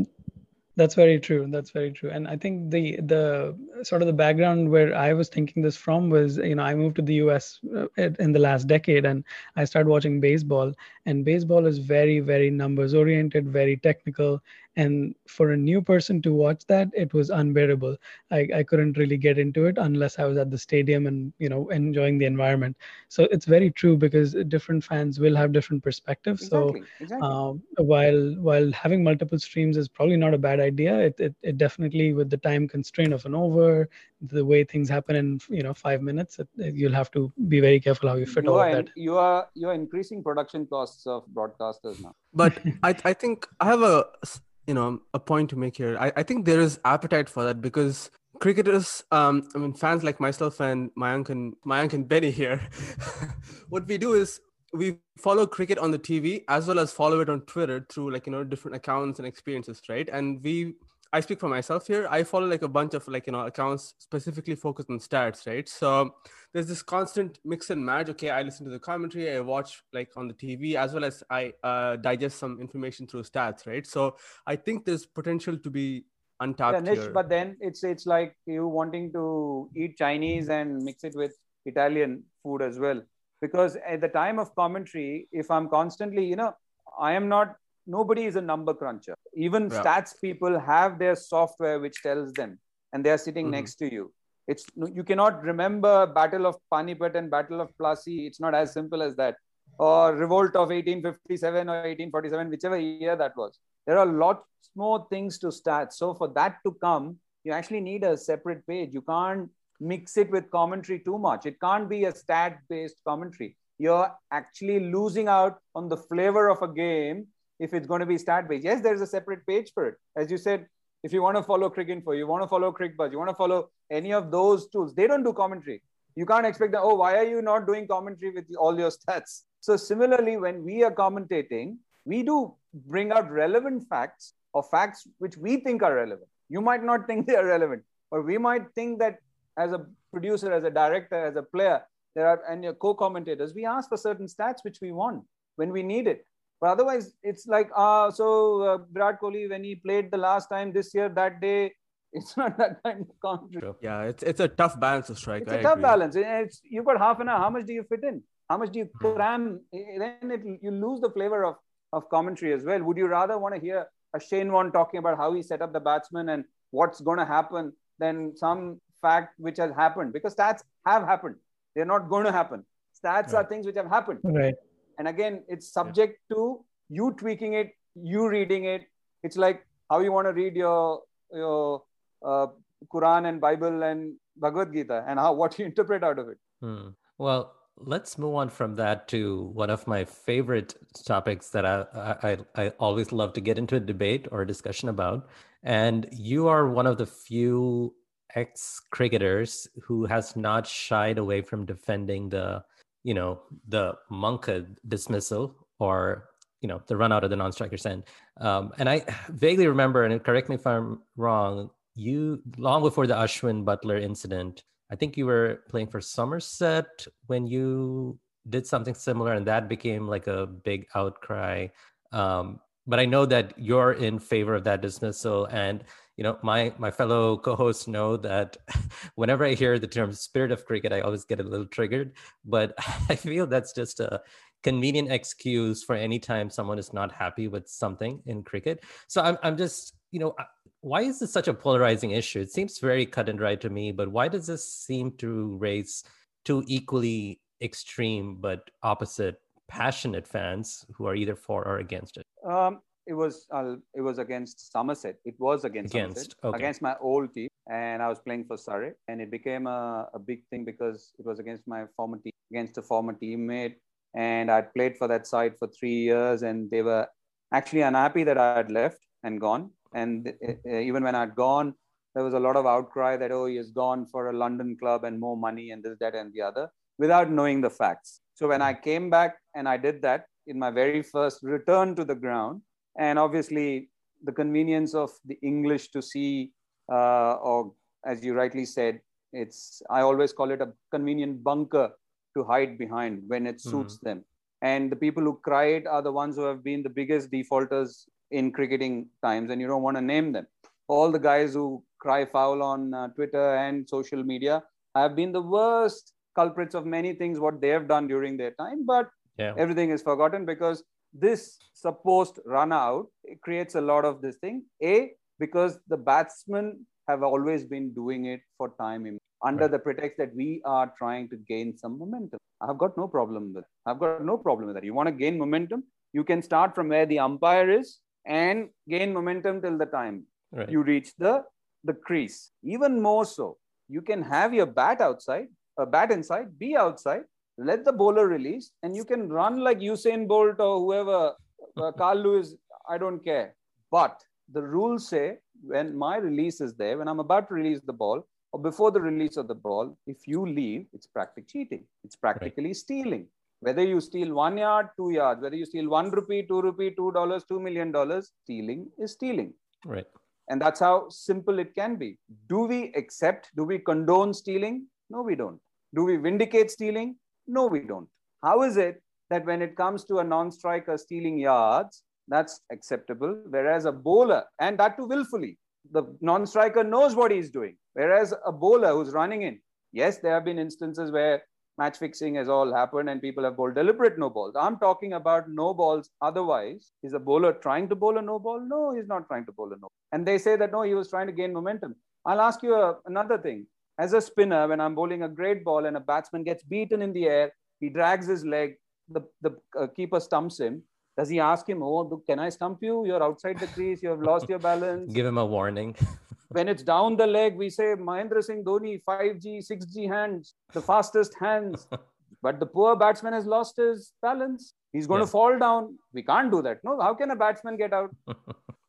That's very true. That's very true. And I think the the sort of the background where I was thinking this from was, you know, I moved to the U.S. Uh, in the last decade, and I started watching baseball. And baseball is very, very numbers oriented, very technical, and for a new person to watch that it was unbearable. I, I couldn't really get into it unless i was at the stadium and you know enjoying the environment. So it's very true because different fans will have different perspectives. Exactly, so exactly. Um, while while having multiple streams is probably not a bad idea it, it, it definitely with the time constraint of an over the way things happen in you know five minutes it, you'll have to be very careful how you fit you all are, that. you are you are increasing production costs of broadcasters now. But I, I think i have a you know a point to make here. I, I think there is appetite for that because cricketers, um, I mean fans like myself and Mayank and Mayank and Benny here, what we do is we follow cricket on the TV as well as follow it on Twitter through like you know different accounts and experiences, right? And we I speak for myself here. I follow like a bunch of like you know accounts specifically focused on stats, right? So there's this constant mix and match. Okay, I listen to the commentary, I watch like on the TV, as well as I uh, digest some information through stats, right? So I think there's potential to be untapped. Yeah, but then it's it's like you wanting to eat Chinese and mix it with Italian food as well. Because at the time of commentary, if I'm constantly, you know, I am not nobody is a number cruncher. Even yeah. stats people have their software which tells them, and they are sitting mm-hmm. next to you. It's you cannot remember Battle of Panipat and Battle of Plassey. It's not as simple as that. Or Revolt of 1857 or 1847, whichever year that was. There are lots more things to stats. So for that to come, you actually need a separate page. You can't mix it with commentary too much. It can't be a stat-based commentary. You're actually losing out on the flavor of a game if it's going to be stat based. Yes, there's a separate page for it. As you said, if you want to follow Cricinfo, you want to follow CricBuzz, you want to follow any of those tools, they don't do commentary. You can't expect that, oh, why are you not doing commentary with all your stats? So similarly, when we are commentating, we do bring out relevant facts or facts which we think are relevant. You might not think they are relevant, or we might think that as a producer, as a director, as a player, there are and your co-commentators, we ask for certain stats which we want when we need it. But otherwise, it's like, uh, so uh, Virat Kohli, when he played the last time this year, that day, it's not that kind of commentary. Yeah, it's, it's a tough balance to strike. It's I a tough agree. balance. It's, you've got half an hour. How much do you fit in? How much do you hmm. cram? Then it, you lose the flavor of, of commentary as well. Would you rather want to hear a Shane Warne talking about how he set up the batsman and what's going to happen than some fact which has happened? Because stats have happened. They're not going to happen. Stats right. are things which have happened. Right. And again, it's subject yeah. to you tweaking it, you reading it. It's like how you want to read your your uh, Quran and Bible and Bhagavad Gita, and how what you interpret out of it. Hmm. Well, let's move on from that to one of my favorite topics that I, I I always love to get into a debate or a discussion about. And you are one of the few ex cricketers who has not shied away from defending the you know the Mankad dismissal or you know the run out of the non-striker's end. Um, and I vaguely remember, and correct me if I'm wrong, you long before the Ashwin Buttler incident, I think you were playing for Somerset when you did something similar, and that became like a big outcry. Um, but I know that you're in favor of that dismissal, and you know my my fellow co-hosts know that whenever i hear the term spirit of cricket i always get a little triggered but i feel that's just a convenient excuse for any time someone is not happy with something in cricket. So i'm, I'm just you know why is this such a polarizing issue? It seems very cut and dry to me but why does this seem to raise two equally extreme but opposite passionate fans who are either for or against it? Um, it was uh, it was against Somerset. It was against against okay. against my old team, and I was playing for Surrey, and it became a, a big thing because it was against my former team, against a former teammate, and I'd played for that side for three years, and they were actually unhappy that I had left and gone, and uh, even when I'd gone, there was a lot of outcry that oh he has gone for a London club and more money and this that and the other without knowing the facts. So when I came back and I did that in my very first return to the ground and obviously the convenience of the English to see, uh, or as you rightly said, it's I always call it a convenient bunker to hide behind when it suits mm-hmm. them. And the people who cry it are the ones who have been the biggest defaulters in cricketing times, and you don't want to name them. All the guys who cry foul on uh, Twitter and social media have been the worst culprits of many things what they have done during their time. But yeah. everything is forgotten because this supposed run out creates a lot of this thing. A because the batsmen have always been doing it for time under right. the pretext that we are trying to gain some momentum. I've got no problem with that. I've got no problem with that. You want to gain momentum, you can start from where the umpire is and gain momentum till the time right. you reach the the crease. Even more so, you can have your bat outside, a bat inside, be outside, let the bowler release, and you can run like Usain Bolt or whoever, uh, Carl Lewis, I don't care. But the rules say when my release is there, when I'm about to release the ball, or before the release of the ball, if you leave, it's practically cheating. It's practically right. stealing. Whether you steal one yard, two yards, whether you steal one rupee, two rupee, two dollars, two million dollars, stealing is stealing. Right. And that's how simple it can be. Do we accept, do we condone stealing? No, we don't. Do we vindicate stealing? No, we don't. How is it that when it comes to a non striker stealing yards, that's acceptable? Whereas a bowler, and that too willfully, the non striker knows what he's doing. Whereas a bowler who's running in, yes, there have been instances where match fixing has all happened and people have bowled deliberate no balls. I'm talking about no balls otherwise. Is a bowler trying to bowl a no ball? No, he's not trying to bowl a no. And they say that no, he was trying to gain momentum. I'll ask you a, another thing. As a spinner, when I'm bowling a great ball and a batsman gets beaten in the air, he drags his leg, the, the uh, keeper stumps him. Does he ask him, Oh, can I stump you? You're outside the crease, you have lost your balance. Give him a warning. when it's down the leg, we say Mahendra Singh Dhoni, 5G, 6G hands, the fastest hands. but the poor batsman has lost his balance. He's going yeah. to fall down. We can't do that. No, how can a batsman get out?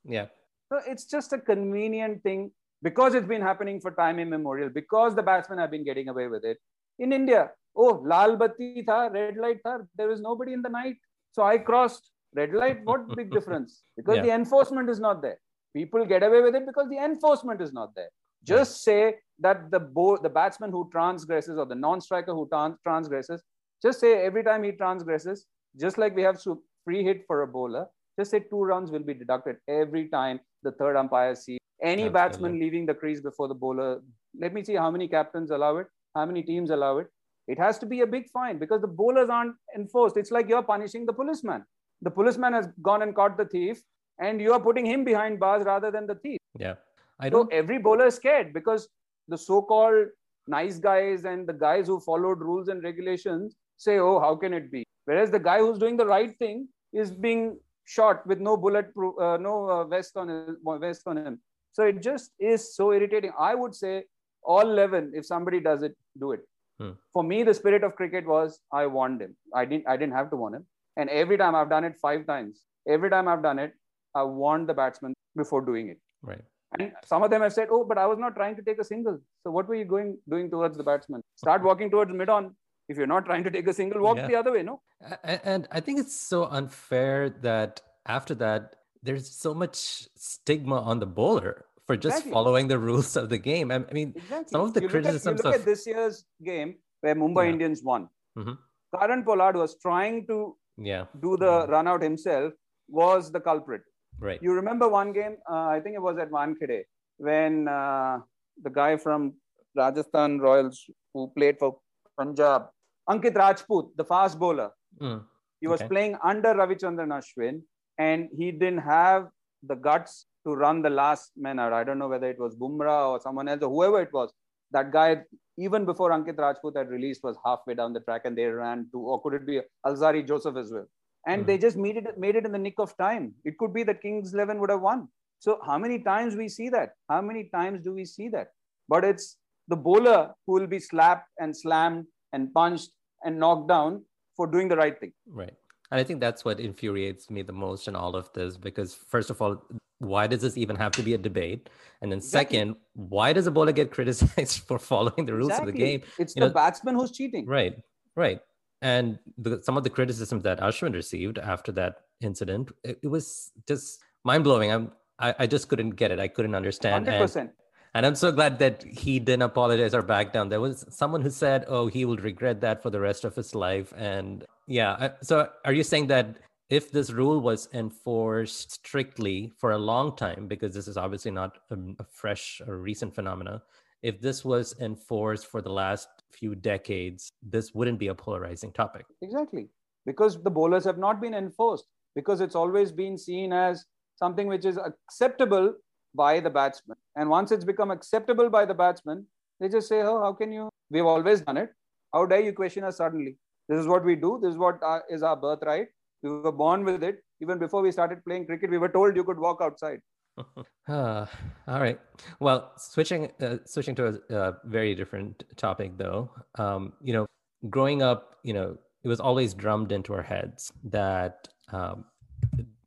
yeah. So it's just a convenient thing because it's been happening for time immemorial, because the batsmen have been getting away with it. In India, oh, lal batti tha, red light tha, there was nobody in the night. So I crossed red light. What big difference? Because yeah. the enforcement is not there. People get away with it because the enforcement is not there. Just say that the bo- the batsman who transgresses or the non-striker who trans- transgresses, just say every time he transgresses, just like we have free hit for a bowler, just say two runs will be deducted every time the third umpire sees any Absolutely. batsman leaving the crease before the bowler. Let me see how many captains allow it, how many teams allow it. It has to be a big fine because the bowlers aren't enforced. It's like you're punishing the policeman. The policeman has gone and caught the thief, and you are putting him behind bars rather than the thief. Yeah. I don't... So every bowler is scared because the so-called nice guys and the guys who followed rules and regulations say, "Oh, how can it be?" Whereas the guy who's doing the right thing is being shot with no bullet, uh, no uh, vest on his, vest on him. So it just is so irritating. I would say all 11, if somebody does it, do it. Hmm. For me, the spirit of cricket was I warned him. I didn't. I didn't have to warn him. And every time I've done it five times. Every time I've done it, I warned the batsman before doing it. Right. And some of them have said, "Oh, but I was not trying to take a single." So what were you going doing towards the batsman? Start walking towards mid on. If you're not trying to take a single, walk yeah. the other way. No. And I think it's so unfair that after that, there's so much stigma on the bowler for just exactly. following the rules of the game. I mean, exactly. some of the you criticisms look at, you look of... at this year's game where Mumbai yeah. Indians won. Mm-hmm. Kieron Pollard was trying to yeah. do the mm-hmm. run out himself was the culprit. Right. You remember one game? Uh, I think it was at Wankhede when uh, the guy from Rajasthan Royals who played for Punjab, Ankit Rajput, the fast bowler, mm. he was okay. playing under Ravichandran Ashwin, and he didn't have the guts to run the last man out. I don't know whether it was Bumrah or someone else or whoever it was. That guy, even before Ankit Rajput had released, was halfway down the track and they ran to, or could it be Alzarri Joseph as well? and mm-hmm. they just made it made it in the nick of time. It could be that Kings Eleven would have won. So how many times we see that? How many times do we see that? But it's the bowler who will be slapped and slammed and punched and knocked down for doing the right thing. Right. And I think that's what infuriates me the most in all of this because, first of all, why does this even have to be a debate? And then, exactly. second, why does a bowler get criticized for following the rules exactly. of the game? It's you the know, batsman who's cheating. Right, right and the, some of the criticisms that Ashwin received after that incident, it, it was just mind blowing. I'm I, I, just couldn't get it. I couldn't understand. 100%. And, and I'm so glad that he didn't apologize or back down. There was someone who said, "Oh, he will regret that for the rest of his life." And yeah, so are you saying that if this rule was enforced strictly for a long time, because this is obviously not a, a fresh or recent phenomena, if this was enforced for the last few decades, this wouldn't be a polarizing topic. Exactly. Because the bowlers have not been enforced, because it's always been seen as something which is acceptable by the batsman. And once it's become acceptable by the batsman, they just say, Oh, how can you? We've always done it. How dare you question us suddenly? This is what we do. This is what uh, is our birthright. We were born with it. Even before we started playing cricket, we were told you could walk outside. uh, all right. Well, switching uh, switching to a, a, very different topic, though. Um, you know, growing up, you know, it was always drummed into our heads that um,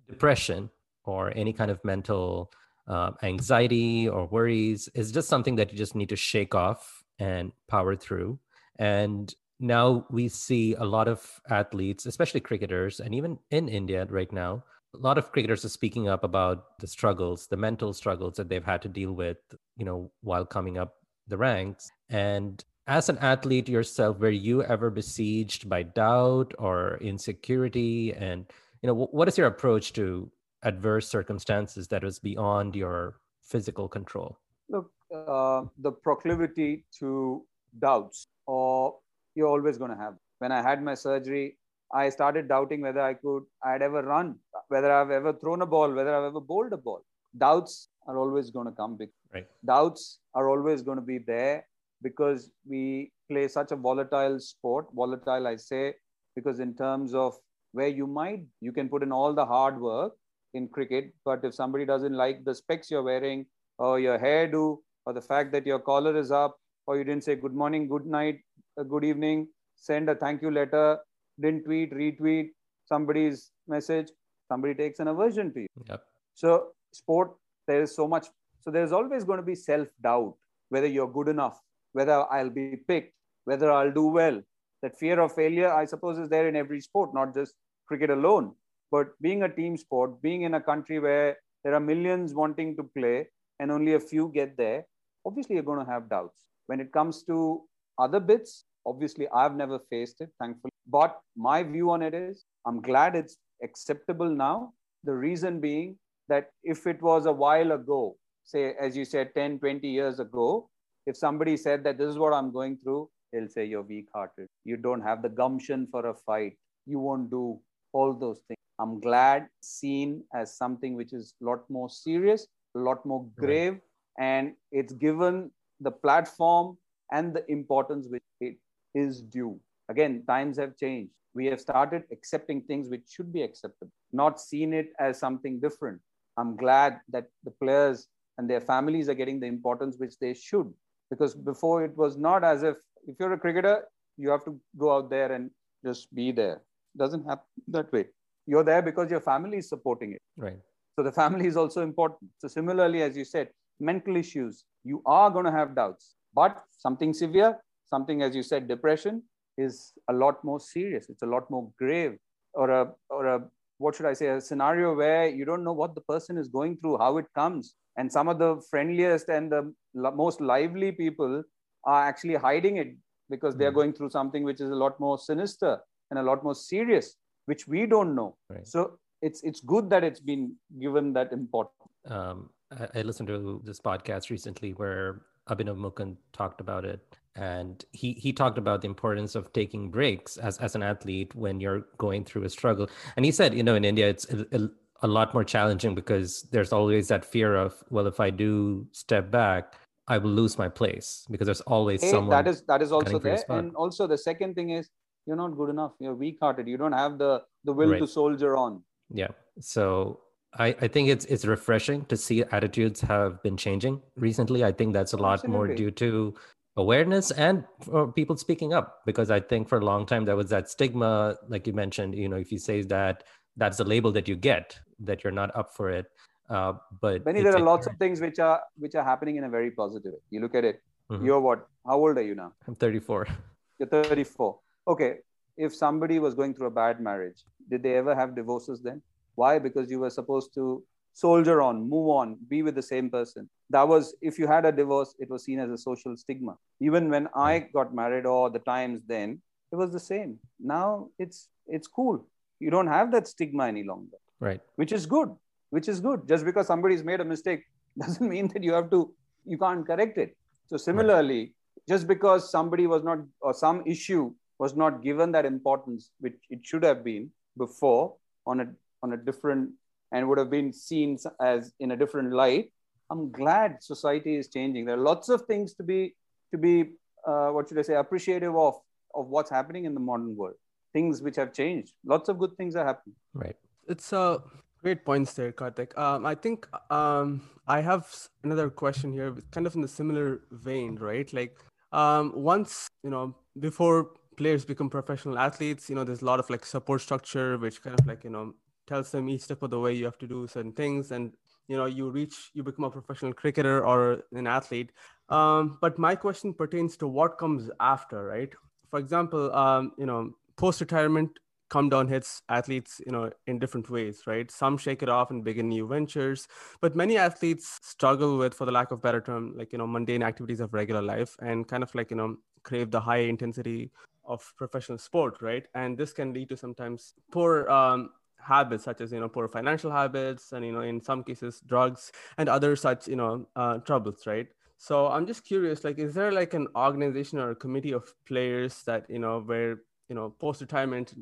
depression or any kind of mental uh, anxiety or worries is just something that you just need to shake off and power through. And now we see a lot of athletes, especially cricketers, and even in India right now, a lot of cricketers are speaking up about the struggles, the mental struggles that they've had to deal with, you know, while coming up the ranks. And as an athlete yourself, were you ever besieged by doubt or insecurity? And, you know, what is your approach to adverse circumstances that was beyond your physical control? Look, uh, the proclivity to doubts or you're always going to have. When I had my surgery, I started doubting whether I could, I'd ever run, whether I've ever thrown a ball, whether I've ever bowled a ball. Doubts are always going to come. Right. Doubts are always going to be there because we play such a volatile sport. Volatile, I say, because in terms of where you might, you can put in all the hard work in cricket, but if somebody doesn't like the specs you're wearing or your hairdo or the fact that your collar is up or you didn't say good morning, good night, uh, good evening, send a thank you letter, didn't tweet, retweet somebody's message, somebody takes an aversion to you. Yep. So, sport, there is so much. So, there's always going to be self doubt whether you're good enough, whether I'll be picked, whether I'll do well. That fear of failure, I suppose, is there in every sport, not just cricket alone. But being a team sport, being in a country where there are millions wanting to play and only a few get there, obviously you're going to have doubts. When it comes to other bits, obviously I've never faced it, thankfully. But my view on it is I'm glad it's acceptable now. The reason being that if it was a while ago, say, as you said, 10, 20 years ago, if somebody said that this is what I'm going through, they'll say you're weak hearted. You don't have the gumption for a fight. You won't do all those things. I'm glad seen as something which is a lot more serious, a lot more grave, right. and it's given the platform and the importance which it is due. Again, times have changed. We have started accepting things which should be acceptable, not seen it as something different. I'm glad that the players and their families are getting the importance which they should. Because before it was not as if if you're a cricketer, you have to go out there and just be there. It doesn't happen that way. You're there because your family is supporting it. Right. So the family is also important. So similarly, as you said, mental issues, you are going to have doubts. But something severe, something, as you said, depression is a lot more serious. It's a lot more grave, or a or a what should I say, a scenario where you don't know what the person is going through, how it comes, and some of the friendliest and the most lively people are actually hiding it because they're hmm. going through something which is a lot more sinister and a lot more serious, which we don't know. Right. So it's it's good that it's been given that importance. Um, I, I listened to this podcast recently where Abhinav Mukund talked about it. And he, he talked about the importance of taking breaks as, as an athlete when you're going through a struggle. And he said, you know, in India, it's a, a, lot more challenging because there's always that fear of, well, if I do step back, I will lose my place because there's always hey, someone. That is that is also there. And also the second thing is you're not good enough. You're weak-hearted. You don't have the the will right. to soldier on. Yeah. So I, I think it's it's refreshing to see attitudes have been changing recently. I think that's a lot Absolutely. more due to awareness and for people speaking up because I think for a long time there was that stigma, like you mentioned, you know, if you say that that's the label that you get, that you're not up for it. Uh, but Benny, there are lots of things which are which are happening in a very positive way. You look at it. Mm-hmm. You're what? How old are you now? I'm 34. You're 34. Okay. If somebody was going through a bad marriage, did they ever have divorces then? Why? Because you were supposed to soldier on, move on, be with the same person. That was, if you had a divorce, it was seen as a social stigma. Even when I got married or the times then, it was the same. Now it's it's cool. you don't have that stigma any longer. Right. Which is good. Which is good. Just because somebody's made a mistake doesn't mean that you have to, you can't correct it. So similarly, right. just because somebody was not, or some issue was not given that importance, which it should have been before on a on a different and would have been seen as in a different light. I'm glad society is changing. There are lots of things to be to be uh, what should I say appreciative of of what's happening in the modern world. Things which have changed. Lots of good things are happening. Right. It's uh great points there, Kartik. Um, I think um, I have another question here, kind of in the similar vein, right? Like um, once you know before players become professional athletes, you know, there's a lot of like support structure, which kind of like you know tells them each step of the way you have to do certain things and you know you reach you become a professional cricketer or an athlete. Um, but my question pertains to what comes after right? For example um, you know post retirement come down hits athletes you know in different ways right? Some shake it off and begin new ventures but many athletes struggle with for the lack of better term like you know mundane activities of regular life and kind of like you know crave the high intensity of professional sport right? And this can lead to sometimes poor um, habits such as you know poor financial habits and you know in some cases drugs and other such you know uh, troubles right? So i'm just curious like is there like an organization or a committee of players that you know where you know post retirement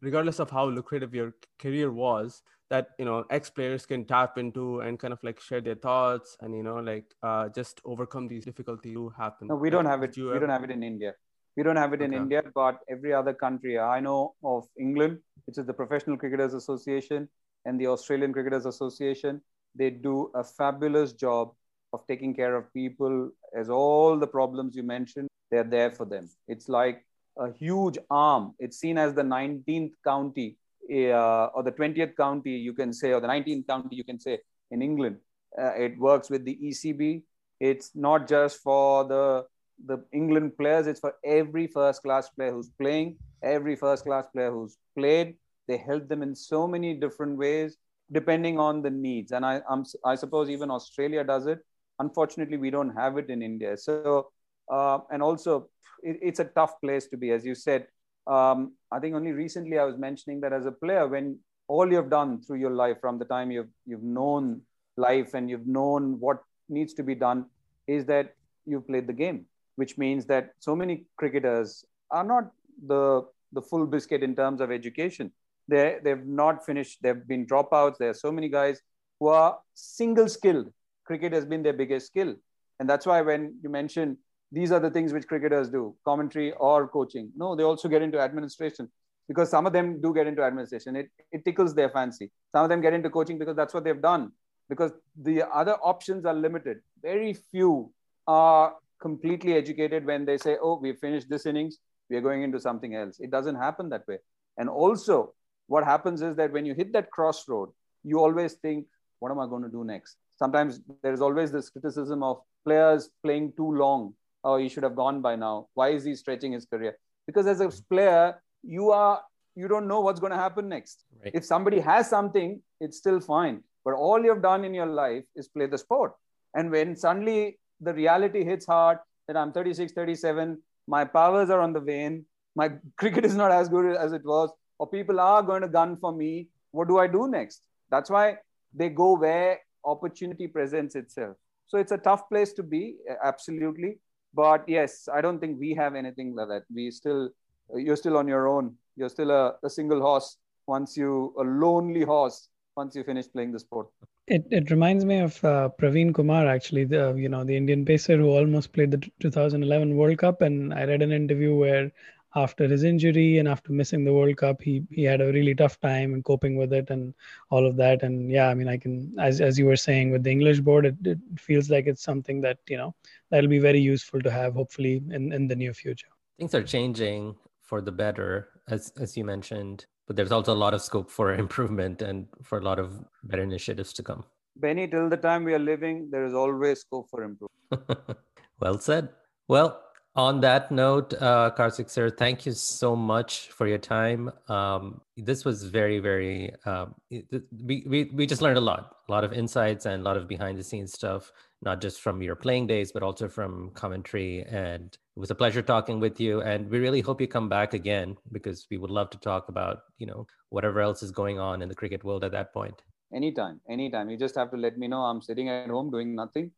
regardless of how lucrative your career was that you know ex players can tap into and kind of like share their thoughts and you know like uh, just overcome these difficulties to happen no we don't have it. You we ever... don't have it in india we don't have it in india but every other country i know of england which is the Professional Cricketers Association and the Australian Cricketers Association. They do a fabulous job of taking care of people as all the problems you mentioned, they're there for them. It's like a huge arm. It's seen as the 19th county uh, or the 20th county, you can say, or the 19th county, you can say, in England. Uh, it works with the ECB. It's not just for the the England players, it's for every first class player who's playing, every first class player who's played. They help them in so many different ways, depending on the needs. And I, I'm, I suppose even Australia does it. Unfortunately, we don't have it in India. So, uh, and also, it, it's a tough place to be, as you said. Um, I think only recently I was mentioning that as a player, when all you've done through your life, from the time you've you've known life and you've known what needs to be done, is that you've played the game, which means that so many cricketers are not the the full biscuit in terms of education. They, they've not finished, they've been dropouts. There are so many guys who are single skilled. Cricket has been their biggest skill. And that's why when you mention these are the things which cricketers do commentary or coaching, no, they also get into administration because some of them do get into administration. It, it tickles their fancy. Some of them get into coaching because that's what they've done because the other options are limited. Very few are completely educated when they say, oh, we've finished this innings we are going into something else. It doesn't happen that way. And also, what happens is that when you hit that crossroad, you always think, what am I going to do next? Sometimes there is always this criticism of players playing too long. Oh, he should have gone by now. Why is he stretching his career? Because as a player, you are you don't know what's going to happen next. Right. If somebody has something, it's still fine. But all you've done in your life is play the sport. And when suddenly the reality hits hard that I'm 36, 37, my powers are on the wane, my cricket is not as good as it was, or people are going to gun for me. What do I do next? That's why they go where opportunity presents itself. So it's a tough place to be, absolutely. But yes, I don't think we have anything like that. We still, you're still on your own. You're still a, a single horse once you, a lonely horse once you finish playing the sport. It it reminds me of uh, Praveen Kumar actually, the you know the Indian pacer who almost played the 2011 World Cup, and I read an interview where after his injury and after missing the World Cup, he he had a really tough time and coping with it and all of that. And yeah, I mean, I can as as you were saying with the English board, it, it feels like it's something that you know that'll be very useful to have hopefully in in the near future. Things are changing for the better, as as you mentioned but there's also a lot of scope for improvement and for a lot of better initiatives to come. Benny, till the time we are living, there is always scope for improvement. well said. Well, On that note, uh, Kartik sir, thank you so much for your time. Um, this was very, very. Um, we, we we just learned a lot, a lot of insights and a lot of behind the scenes stuff, not just from your playing days, but also from commentary. And it was a pleasure talking with you. And we really hope you come back again because we would love to talk about you know whatever else is going on in the cricket world at that point. Anytime, anytime. You just have to let me know. I'm sitting at home doing nothing.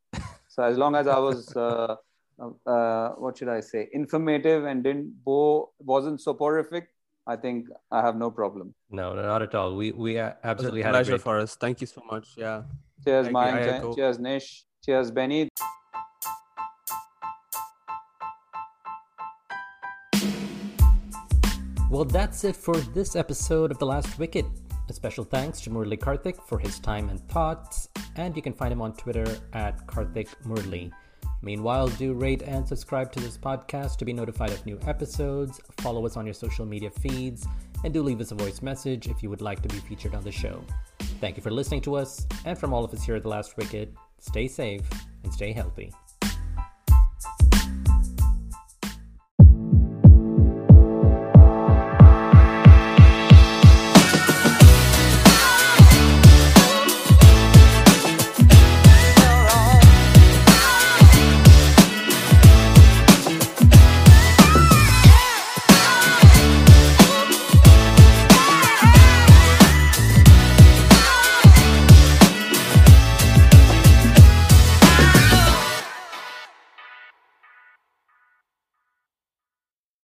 So as long as I was. Uh, uh, what should I say, informative and didn't bore, wasn't soporific, I think I have no problem. No, no not at all. We we absolutely had pleasure a for us. Thank you so much. Yeah. Cheers, Mike. Cheers, Nish. Cheers, Benny. Well, that's it for this episode of The Last Wicket. A special thanks to Murali Kartik for his time and thoughts, and you can find him on Twitter at Kartik Murali. Meanwhile, do rate and subscribe to this podcast to be notified of new episodes, follow us on your social media feeds, and do leave us a voice message if you would like to be featured on the show. Thank you for listening to us, and from all of us here at The Last Wicket, stay safe and stay healthy.